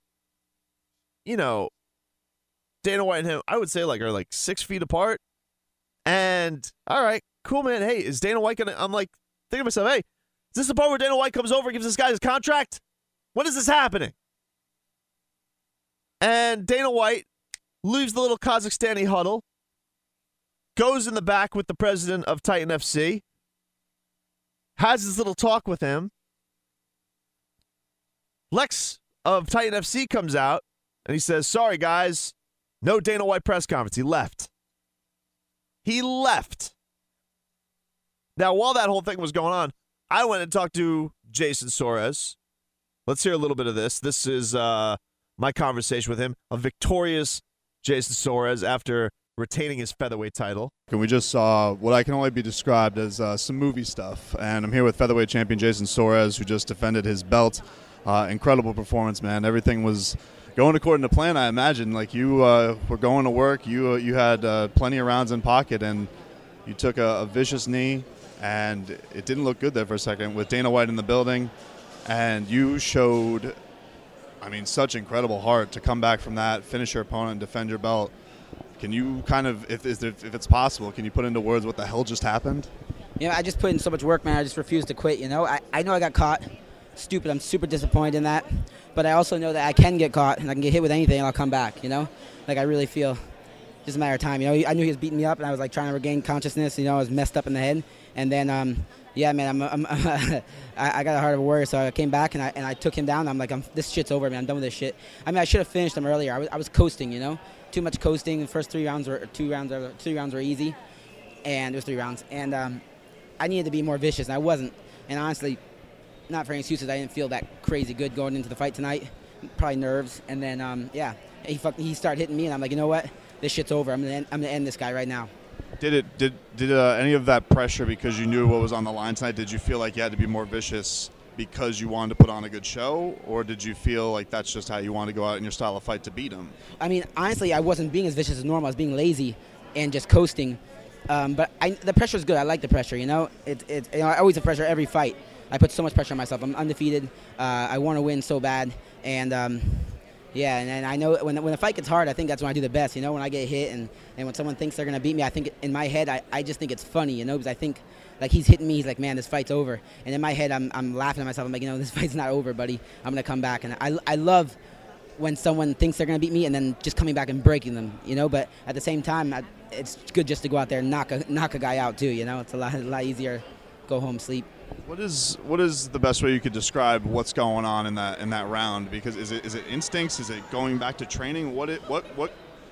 you know, Dana White and him, I would say like are like six feet apart. And all right, cool man. Hey, is Dana White gonna? I'm like thinking to myself, hey, is this the part where Dana White comes over and gives this guy his contract? When is this happening? And Dana White leaves the little Kazakhstani huddle, goes in the back with the president of Titan FC, has his little talk with him. Lex of Titan FC comes out and he says, Sorry, guys, no Dana White press conference. He left. He left. Now, while that whole thing was going on, I went and talked to Jason Soares. Let's hear a little bit of this. This is uh, my conversation with him, a victorious Jason Soares after retaining his featherweight title. And we just saw what I can only be described as uh, some movie stuff. And I'm here with featherweight champion Jason Soares, who just defended his belt. Uh, incredible performance, man. Everything was going according to plan. I imagine. Like you uh, were going to work, you uh, you had uh, plenty of rounds in pocket, and you took a, a vicious knee, and it didn't look good there for a second with Dana White in the building, and you showed I mean, such incredible heart to come back from that, finish your opponent, and defend your belt. Can you kind of, if, if it's possible, can you put into words what the hell just happened? You know, I just put in so much work, man. I just refused to quit. You know, I, I know I got caught. Stupid. I'm super disappointed in that. But I also know that I can get caught and I can get hit with anything and I'll come back. You know, like I really feel just a matter of time. You know, I knew he was beating me up and I was like trying to regain consciousness. You know, I was messed up in the head. And then um, yeah, man, I'm, I'm I, got a heart of a warrior, so I came back and I and I took him down. I'm like, I'm, this shit's over, man. I'm done with this shit. I mean, I should have finished him earlier. I was, I was coasting, you know, too much coasting. The first three rounds were two rounds, three rounds were easy, and it was three rounds, and um, I needed to be more vicious, and I wasn't. And honestly, not for any excuses, I didn't feel that crazy good going into the fight tonight. Probably nerves, and then um, yeah, he fuck, he started hitting me, and I'm like, you know what, this shit's over. I'm gonna end, I'm gonna end this guy right now. Did it did did uh, any of that pressure because you knew what was on the line tonight? Did you feel like you had to be more vicious because you wanted to put on a good show, or did you feel like that's just how you wanted to go out in your style of fight to beat him? I mean, honestly, I wasn't being as vicious as normal. I was being lazy and just coasting. Um, but I, the pressure is good. I like the pressure. You know, it, it, you know, I always have pressure every fight. I put so much pressure on myself. I'm undefeated. Uh, I want to win so bad, and um, yeah, and, and I know when when the fight gets hard, I think that's when I do the best. You know, when I get hit and, and when someone thinks they're gonna beat me, I think in my head I, I just think it's funny. You know, because I think like he's hitting me, he's like, man, this fight's over. And in my head, I'm I'm laughing at myself. I'm like, you know, this fight's not over, buddy. I'm gonna come back. And I I love when someone thinks they're gonna beat me and then just coming back and breaking them. You know, but at the same time, I, it's good just to go out there and knock a knock a guy out too. You know, it's a lot a lot easier. Go home, sleep. What is what is the best way you could describe what's going on in that in that round? Because is it is it instincts? Is it going back to training? What it what what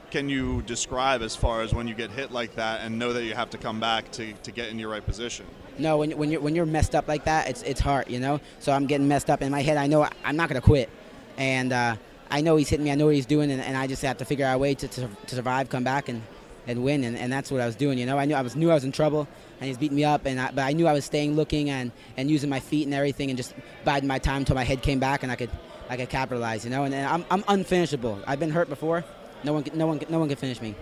can you describe as far as when you get hit like that and know that you have to come back to, to get in your right position? No, when, when you're when you're messed up like that, it's it's hard, you know. So I'm getting messed up in my head. I know I'm not gonna quit, and uh, I know he's hitting me. I know what he's doing, and, and I just have to figure out a way to, to, to survive, come back, and, and win. And, and that's what I was doing. You know, I knew I was knew I was in trouble, and he's beating me up, and I, but I knew I was staying looking and, and using my feet and everything, and just biding my time until my head came back, and I could I could capitalize. You know, and, and I'm I'm unfinishable. I've been hurt before. No one no one no one can finish me.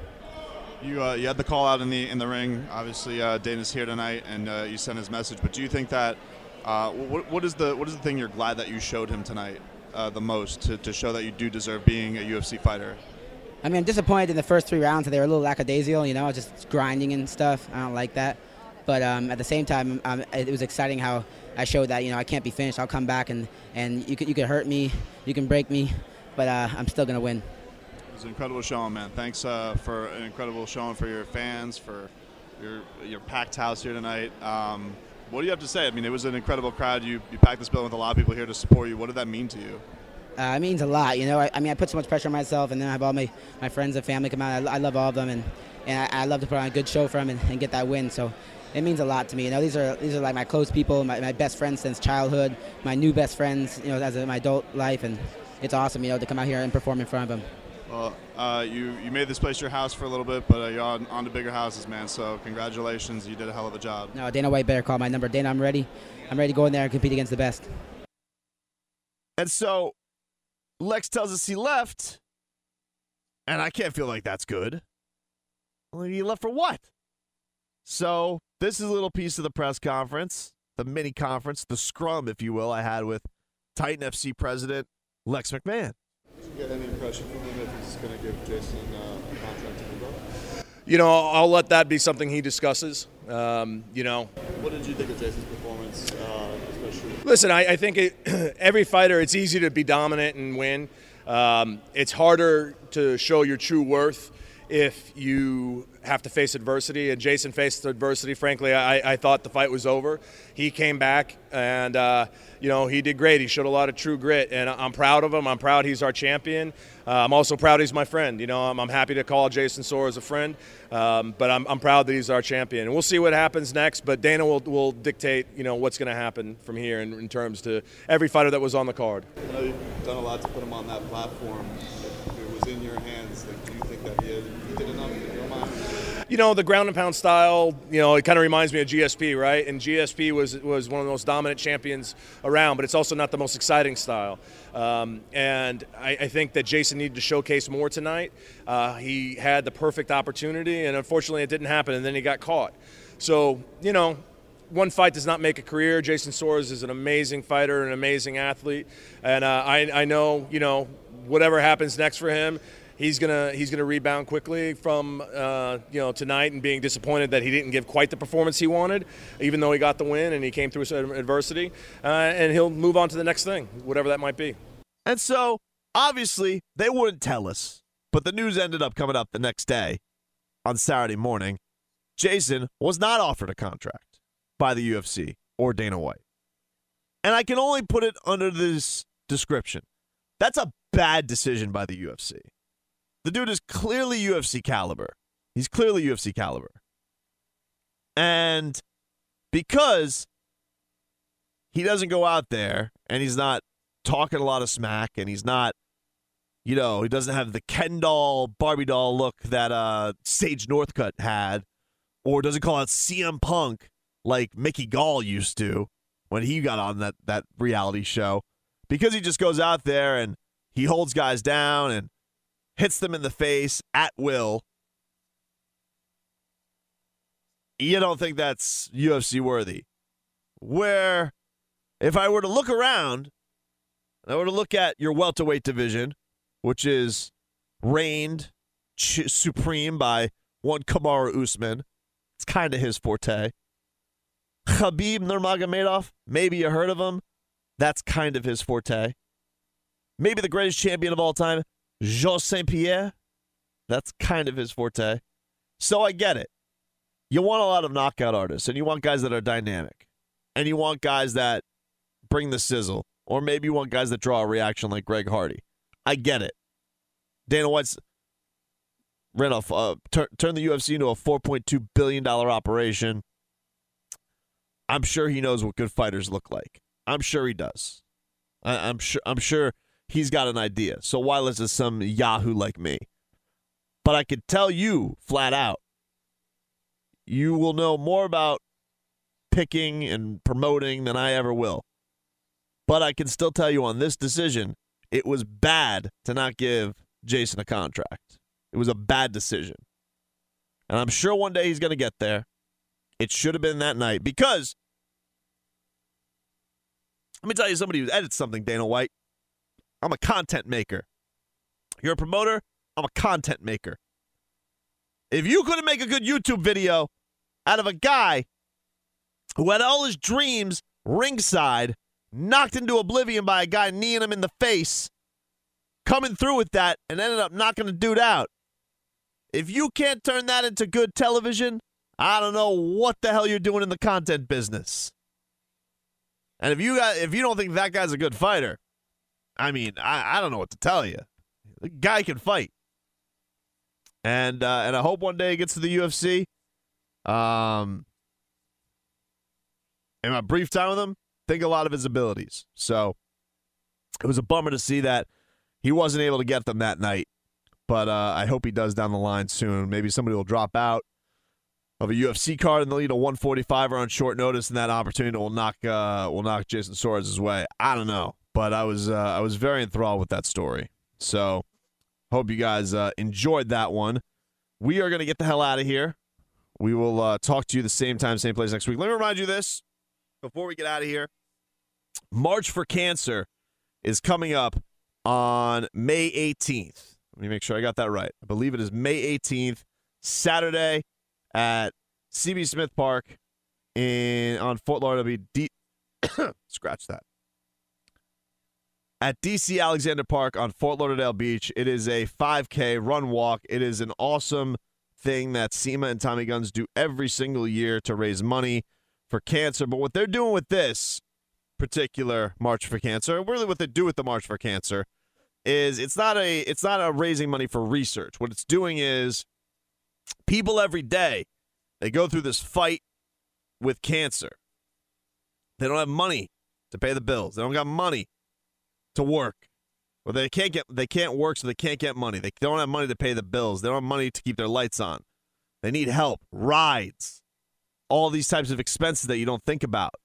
You, uh, you had the call out in the in the ring. Obviously, uh, Dana's here tonight, and uh, you sent his message. But do you think that uh, what, what is the what is the thing you're glad that you showed him tonight uh, the most to, to show that you do deserve being a UFC fighter? I mean, I'm disappointed in the first three rounds. They were a little lackadaisical, you know, just grinding and stuff. I don't like that. But um, at the same time, um, it was exciting how I showed that you know I can't be finished. I'll come back and, and you could you could hurt me, you can break me, but uh, I'm still gonna win. It was an incredible showing, man. Thanks uh, for an incredible showing for your fans, for your your packed house here tonight. Um, what do you have to say? I mean, it was an incredible crowd. You you packed this building with a lot of people here to support you. What did that mean to you? Uh, it means a lot, you know. I, I, mean, I put so much pressure on myself, and then I have all my, my friends and family come out. I, I love all of them, and, and I, I, love to put on a good show for them and, and, get that win. So it means a lot to me. You know, these are these are like my close people, my, my best friends since childhood, my new best friends, you know, as a, my adult life, and it's awesome, you know, to come out here and perform in front of them. Well, uh, you you made this place your house for a little bit, but uh, you're on, on to bigger houses, man. So congratulations, you did a hell of a job. No, Dana White better call my number. Dana, I'm ready. I'm ready to go in there and compete against the best. And so, Lex tells us he left, and I can't feel like that's good. Well, he left for what? So this is a little piece of the press conference, the mini conference, the scrum, if you will, I had with Titan FC president Lex McMahon get any impression from him if he's going to give Jason uh, a contract to move? You know, I'll let that be something he discusses. Um, you know. What did you think of Jason's performance, uh, especially? Listen, I, I think it, every fighter, it's easy to be dominant and win. Um, it's harder to show your true worth if you have to face adversity. And Jason faced adversity. Frankly, I, I thought the fight was over. He came back, and uh, you know he did great. He showed a lot of true grit, and I'm proud of him. I'm proud he's our champion. Uh, I'm also proud he's my friend. You know, I'm, I'm happy to call Jason Soares a friend, um, but I'm, I'm proud that he's our champion. And we'll see what happens next. But Dana will, will dictate, you know, what's going to happen from here in, in terms to every fighter that was on the card. I know you've done a lot to put him on that platform. It was in your hands, like, do you think that he, had, he did enough in your mind? You know the ground and pound style. You know, it kind of reminds me of GSP, right? And GSP was was one of the most dominant champions around, but it's also not the most exciting style. Um, and I, I, think that Jason needed to showcase more tonight. Uh, he had the perfect opportunity, and unfortunately, it didn't happen. And then he got caught. So you know, one fight does not make a career. Jason Soares is an amazing fighter, an amazing athlete, and uh, I, I know you know whatever happens next for him he's gonna he's gonna rebound quickly from uh, you know tonight and being disappointed that he didn't give quite the performance he wanted, even though he got the win and he came through some adversity, uh, and he'll move on to the next thing, whatever that might be. And so obviously they wouldn't tell us, but the news ended up coming up the next day, on Saturday morning. Jason was not offered a contract by the UFC or Dana White. And I can only put it under this description. That's a bad decision by the UFC. The dude is clearly UFC caliber. He's clearly UFC caliber. And because he doesn't go out there and he's not talking a lot of smack and he's not, you know, he doesn't have the Ken doll, Barbie doll look that uh, Sage Northcutt had, or doesn't call out CM Punk like Mickey Gall used to when he got on that, that reality show. Because he just goes out there and he holds guys down and hits them in the face at will. You don't think that's UFC worthy. Where, if I were to look around, I were to look at your welterweight division, which is reigned ch- supreme by one Kamaru Usman. It's kind of his forte. Khabib Nurmagomedov, maybe you heard of him. That's kind of his forte. Maybe the greatest champion of all time, Georges St. Pierre. That's kind of his forte. So I get it. You want a lot of knockout artists and you want guys that are dynamic. and you want guys that bring the sizzle, or maybe you want guys that draw a reaction like Greg Hardy. I get it. Dana White's ran off, uh, tur- turned the UFC into a $4.2 billion operation. I'm sure he knows what good fighters look like. I'm sure he does. I- I'm sure. I'm sure he's got an idea. So why listen to some Yahoo like me? But I could tell you flat out, you will know more about picking and promoting than I ever will. But I can still tell you on this decision, it was bad to not give Jason a contract. It was a bad decision. And I'm sure one day he's going to get there. It should have been that night because let me tell you somebody who edits something, Dana White. I'm a content maker. You're a promoter, I'm a content maker. If you couldn't make a good YouTube video out of a guy who had all his dreams ringside, knocked into oblivion by a guy kneeing him in the face, coming through with that, and ended up knocking a dude out. If you can't turn that into good television, I don't know what the hell you're doing in the content business. And if you got, if you don't think that guy's a good fighter, I mean, I, I don't know what to tell you. The guy can fight, and uh, and I hope one day he gets to the UFC. Um, in my brief time with him, think a lot of his abilities. So it was a bummer to see that he wasn't able to get them that night. But uh, I hope he does down the line soon. Maybe somebody will drop out of a UFC card and they'll need a 145er on short notice, and that opportunity will knock uh, will knock Jason Soares's way. I don't know, but I was uh, I was very enthralled with that story. So hope you guys uh, enjoyed that one. We are going to get the hell out of here. We will uh, talk to you the same time, same place next week. Let me remind you this before we get out of here. March for Cancer is coming up on May 18th. Let me make sure I got that right. I believe it is May 18th, Saturday at CB Smith Park in on Fort Lauderdale. D- scratch that. At DC Alexander Park on Fort Lauderdale Beach. It is a 5K run walk. It is an awesome thing that SEMA and Tommy Guns do every single year to raise money for cancer. But what they're doing with this particular March for Cancer, and really what they do with the March for Cancer, is it's not a it's not a raising money for research. What it's doing is people every day they go through this fight with cancer. They don't have money to pay the bills. They don't got money to work. Well, they can't get they can't work, so they can't get money. They don't have money to pay the bills. They don't have money to keep their lights on. They need help, rides, all these types of expenses that you don't think about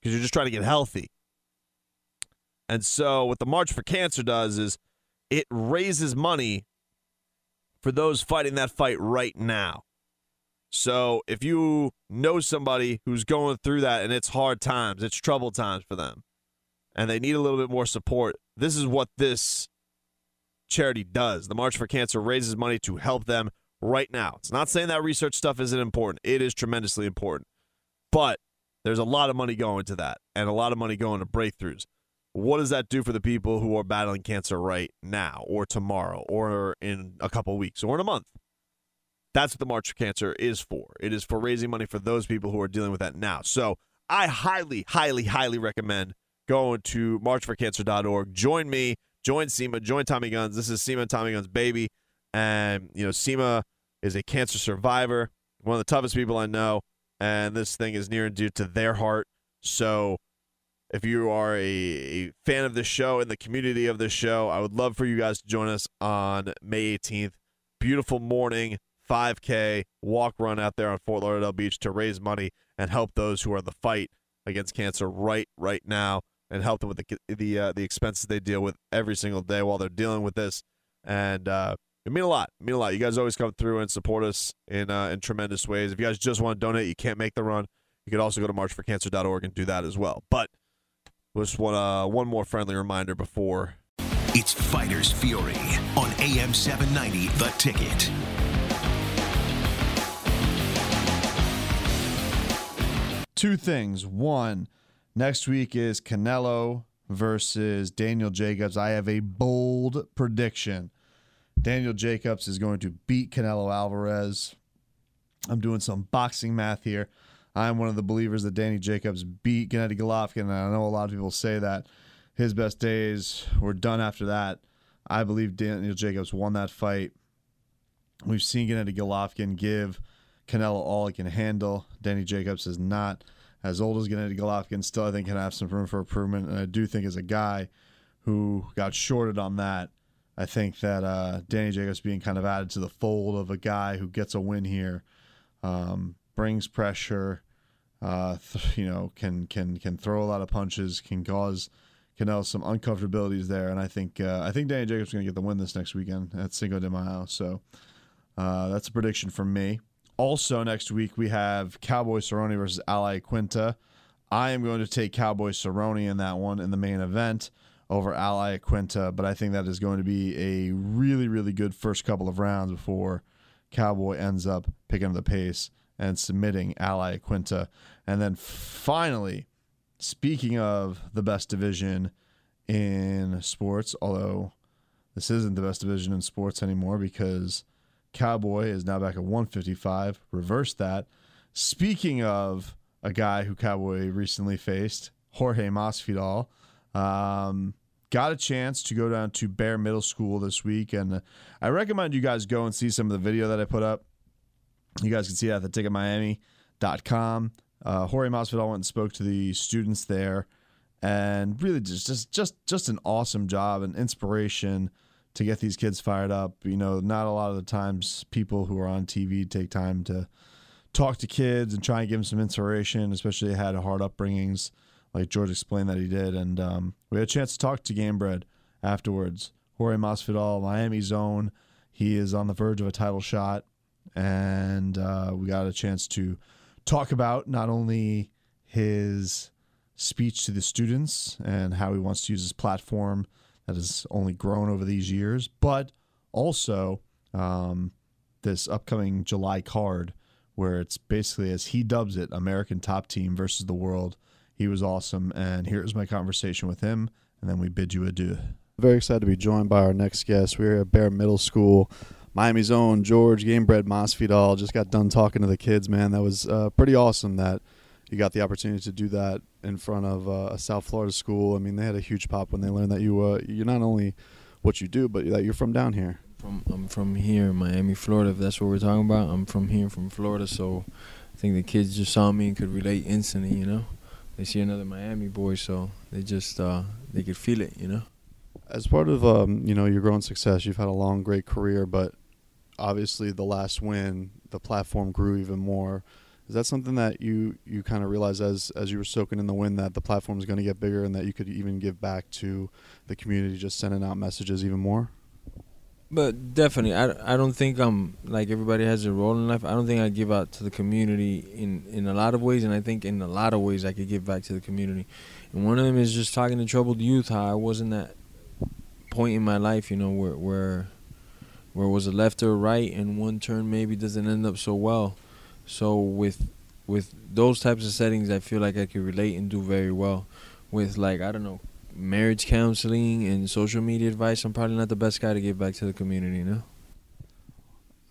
because you're just trying to get healthy. And so, what the March for Cancer does is it raises money for those fighting that fight right now. So, if you know somebody who's going through that and it's hard times, it's troubled times for them, and they need a little bit more support, this is what this charity does. The March for Cancer raises money to help them right now. It's not saying that research stuff isn't important, it is tremendously important. But there's a lot of money going to that and a lot of money going to breakthroughs. What does that do for the people who are battling cancer right now or tomorrow or in a couple weeks or in a month? That's what the March for Cancer is for. It is for raising money for those people who are dealing with that now. So I highly, highly, highly recommend going to marchforcancer.org. Join me, join SEMA, join Tommy Guns. This is SEMA Tommy Guns, baby. And, you know, SEMA is a cancer survivor, one of the toughest people I know. And this thing is near and dear to their heart. So if you are a, a fan of this show and the community of this show, I would love for you guys to join us on May 18th. Beautiful morning, 5K walk run out there on Fort Lauderdale Beach to raise money and help those who are the fight against cancer right right now and help them with the the uh, the expenses they deal with every single day while they're dealing with this. And uh, it mean a lot. It mean a lot. You guys always come through and support us in uh, in tremendous ways. If you guys just want to donate, you can't make the run. You could also go to marchforcancer.org and do that as well. But just want uh, one more friendly reminder before. It's Fighters Fury on AM 790, The Ticket. Two things. One, next week is Canelo versus Daniel Jacobs. I have a bold prediction. Daniel Jacobs is going to beat Canelo Alvarez. I'm doing some boxing math here. I'm one of the believers that Danny Jacobs beat Gennady Golovkin, and I know a lot of people say that his best days were done after that. I believe Daniel Jacobs won that fight. We've seen Gennady Golovkin give Canelo all he can handle. Danny Jacobs is not as old as Gennady Golovkin. Still, I think can have some room for improvement, and I do think as a guy who got shorted on that, I think that uh, Danny Jacobs being kind of added to the fold of a guy who gets a win here, um, brings pressure, uh, th- you know, can can can throw a lot of punches, can cause Canelo some uncomfortabilities there, and I think uh, I think Danny Jacobs is going to get the win this next weekend at Cinco de Mayo. So uh, that's a prediction from me. Also, next week we have Cowboy Cerrone versus Al Iaquinta. I am going to take Cowboy Cerrone in that one in the main event over Al Iaquinta, but I think that is going to be a really, really good first couple of rounds before Cowboy ends up picking up the pace and submitting Al Iaquinta. And then finally, speaking of the best division in sports, although this isn't the best division in sports anymore because Cowboy is now back at 155. Reverse that. Speaking of a guy who Cowboy recently faced, Jorge Masvidal, um, got a chance to go down to Bear Middle School this week, and I recommend you guys go and see some of the video that I put up. You guys can see that at theticketmiami.com. Uh, Jorge Masvidal went and spoke to the students there, and really just just just just an awesome job and inspiration to get these kids fired up. You know, not a lot of the times people who are on TV take time to talk to kids and try and give them some inspiration, especially had hard upbringings, like George explained that he did. And um, we had a chance to talk to Gamebred afterwards. Jorge Masvidal, Miami zone. He is on the verge of a title shot, and uh, we got a chance to talk about not only his speech to the students and how he wants to use his platform that has only grown over these years, but also um, this upcoming July card where it's basically, as he dubs it, American Top Team versus the world. He was awesome. And here's my conversation with him, and then we bid you adieu. Very excited to be joined by our next guest. We're at Bear Middle School. Miami's own George Gamebred Masvidal just got done talking to the kids, man. That was uh, pretty awesome that you got the opportunity to do that in front of uh, a South Florida school. I mean, they had a huge pop when they learned that you uh, you're not only what you do, but that you're from down here. From I'm from here, Miami, Florida. If that's what we're talking about, I'm from here, from Florida. So I think the kids just saw me and could relate instantly. You know, they see another Miami boy, so they just uh, they could feel it. You know. As part of um, you know your growing success, you've had a long, great career, but obviously the last win, the platform grew even more. Is that something that you you kind of realized as as you were soaking in the wind that the platform is going to get bigger and that you could even give back to the community, just sending out messages even more? But definitely, I, I don't think I'm like everybody has a role in life. I don't think I give out to the community in, in a lot of ways, and I think in a lot of ways I could give back to the community. And one of them is just talking to troubled youth. How I wasn't that point in my life, you know, where where where it was a left or right, and one turn maybe doesn't end up so well. So with with those types of settings, I feel like I could relate and do very well. With like I don't know, marriage counseling and social media advice, I'm probably not the best guy to give back to the community. You know.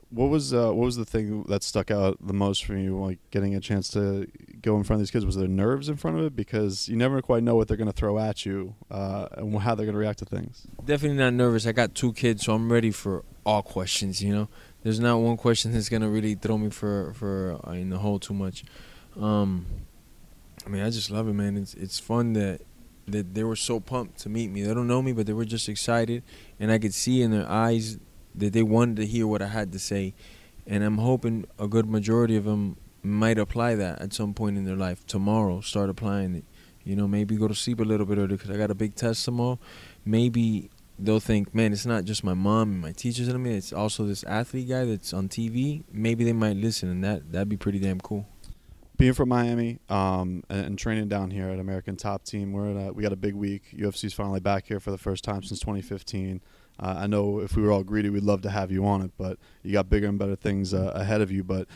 What was uh, what was the thing that stuck out the most for you, like getting a chance to go in front of these kids? Was there nerves in front of it because you never quite know what they're going to throw at you uh, and how they're going to react to things? Definitely not nervous. I got two kids, so I'm ready for all questions. You know, there's not one question that's gonna really throw me for for uh, in the hole too much. Um, I mean, I just love it, man. It's it's fun that that they were so pumped to meet me. They don't know me, but they were just excited, and I could see in their eyes that they wanted to hear what I had to say. And I'm hoping a good majority of them might apply that at some point in their life. Tomorrow, start applying it. You know, maybe go to sleep a little bit early because I got a big test tomorrow. Maybe they'll think, man, it's not just my mom and my teachers telling me. It's also this athlete guy that's on TV. Maybe they might listen, and that that'd be pretty damn cool. Being from Miami um, and, and, training down here at American Top Team, we're a, we got a big week. UFC's finally back here for the first time since 2015. Uh, I know if we were all greedy, we'd love to have you on it, but you got bigger and better things uh, ahead of you. But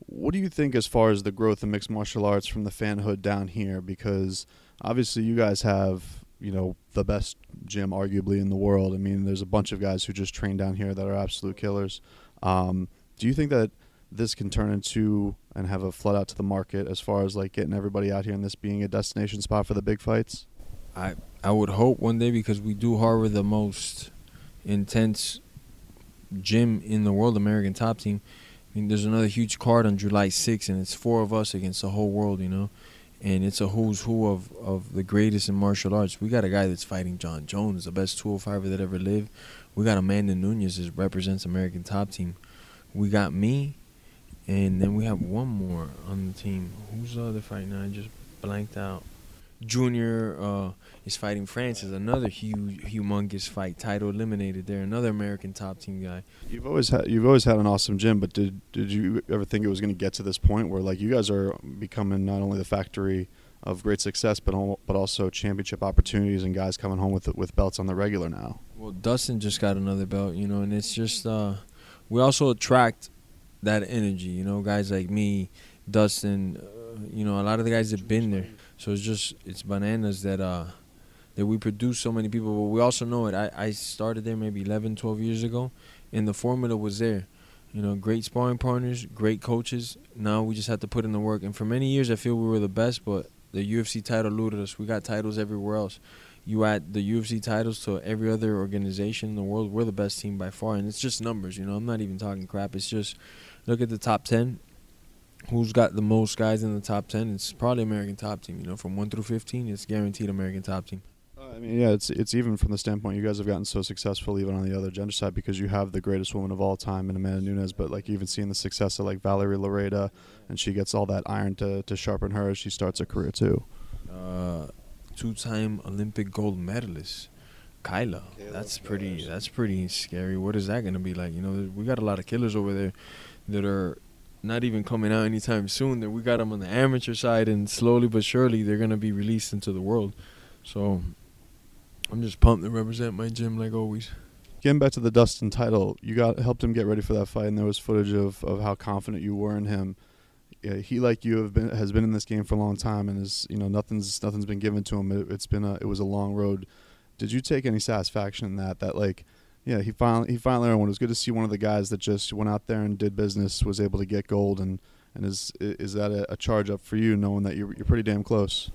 what do you think as far as the growth of mixed martial arts from the fanhood down here? Because obviously you guys have you know the best gym arguably in the world. I mean, there's a bunch of guys who just train down here that are absolute killers. Um, do you think that this can turn into and have a flood out to the market as far as like getting everybody out here and this being a destination spot for the big fights? I I would hope one day because we do harbor the most intense gym in the world, American Top Team. I mean, there's another huge card on July 6th, and it's four of us against the whole world, you know. And it's a who's who of, of the greatest in martial arts. We got a guy that's fighting Jon Jones, the best 205er that ever lived. We got Amanda Nunes that represents American Top Team. We got me, and then we have one more on the team. Who's the other fight now? I just blanked out. Junior uh, is fighting Francis, another huge, humongous fight. Title eliminated there, another American top team guy. You've always had you've always had an awesome gym, but did did you ever think it was going to get to this point where like you guys are becoming not only the factory of great success, but al- but also championship opportunities and guys coming home with with belts on the regular now? Well, Dustin just got another belt, you know, and it's just uh, we also attract that energy, you know, guys like me, Dustin, uh, you know, a lot of the guys that been there. So it's just it's bananas that uh that we produce so many people, but we also know it. I, I started there maybe 11, 12 years ago, and the formula was there. You know, great sparring partners, great coaches. Now we just have to put in the work. And for many years, I feel we were the best, but the UFC title eluded us. We got titles everywhere else. You add the UFC titles to every other organization in the world, we're the best team by far. And it's just numbers, you know. I'm not even talking crap. It's just look at the top 10. Who's got the most guys in the top 10? It's probably American top team, you know. From 1 through 15, it's guaranteed American top team. I mean, yeah, it's it's even from the standpoint you guys have gotten so successful, even on the other gender side, because you have the greatest woman of all time in Amanda Nunes. But like even seeing the success of like Valerie Loureda, and she gets all that iron to to sharpen her as she starts her career too. Uh, two-time Olympic gold medalist, Kayla. That's pretty. That's pretty scary. What is that gonna be like? You know, we got a lot of killers over there that are not even coming out anytime soon. That we got them on the amateur side, and slowly but surely they're gonna be released into the world. So I'm just pumped to represent my gym like always. Getting back to the Dustin title, you got helped him get ready for that fight, and there was footage of, of how confident you were in him. Yeah, he, like you, have been has been in this game for a long time, and is you know nothing's nothing's been given to him. It, it's been a it was a long road. Did you take any satisfaction in that? That like, yeah, he finally he finally won. It was good to see one of the guys that just went out there and did business was able to get gold, and and is is that a, a charge up for you, knowing that you're you're pretty damn close?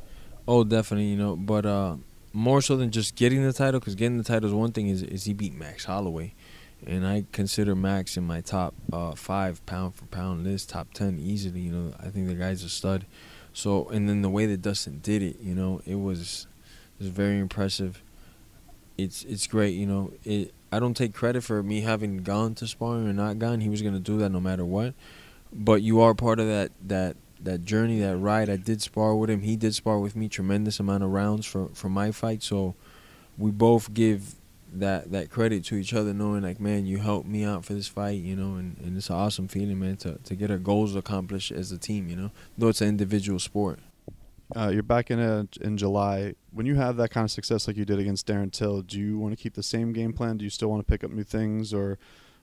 Oh, definitely, you know, but uh, more so than just getting the title, because getting the title is one thing. Is is he beat Max Holloway, and I consider Max in my top uh, five pound for pound list, top ten easily. You know, I think the guy's a stud. So, and then the way that Dustin did it, you know, it was it was very impressive. It's it's great, you know. It I don't take credit for me having gone to sparring or not gone. He was gonna do that no matter what. But you are part of that that that journey, that ride. I did spar with him. He did spar with me. Tremendous amount of rounds for for my fight. So we both give that that credit to each other, knowing like, man, you helped me out for this fight, you know, and, and it's an awesome feeling, man, to to get our goals accomplished as a team, you know, though it's an individual sport. Uh, you're back in a, in July. When you have that kind of success like you did against Darren Till, do you want to keep the same game plan? Do you still want to pick up new things, or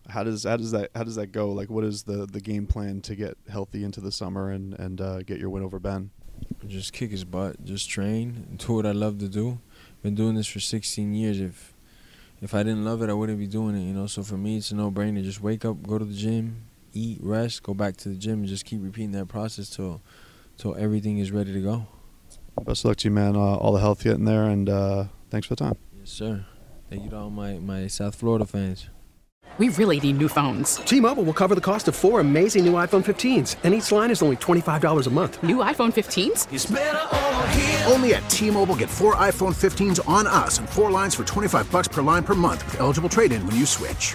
how does how does that how does that go? Like, what is the the game plan to get healthy into the summer and and uh, get your win over Ben? Just kick his butt, just train, do what I love to do. Been doing this for 16 years. If if I didn't love it, I wouldn't be doing it. You know, so for me, it's a no-brainer. Just wake up, go to the gym, eat, rest, go back to the gym, and just keep repeating that process till till everything is ready to go. Best of luck to you, man. Uh, all the health you're getting there, and uh, thanks for the time. Yes, sir. Thank you to all my my South Florida fans. We really need new phones. T-Mobile will cover the cost of four amazing new iPhone 15s, and each line is only $25 a month. New iPhone 15s? Only at T-Mobile get four iPhone 15s on us and four lines for 25 bucks per line per month with eligible trade-in when you switch.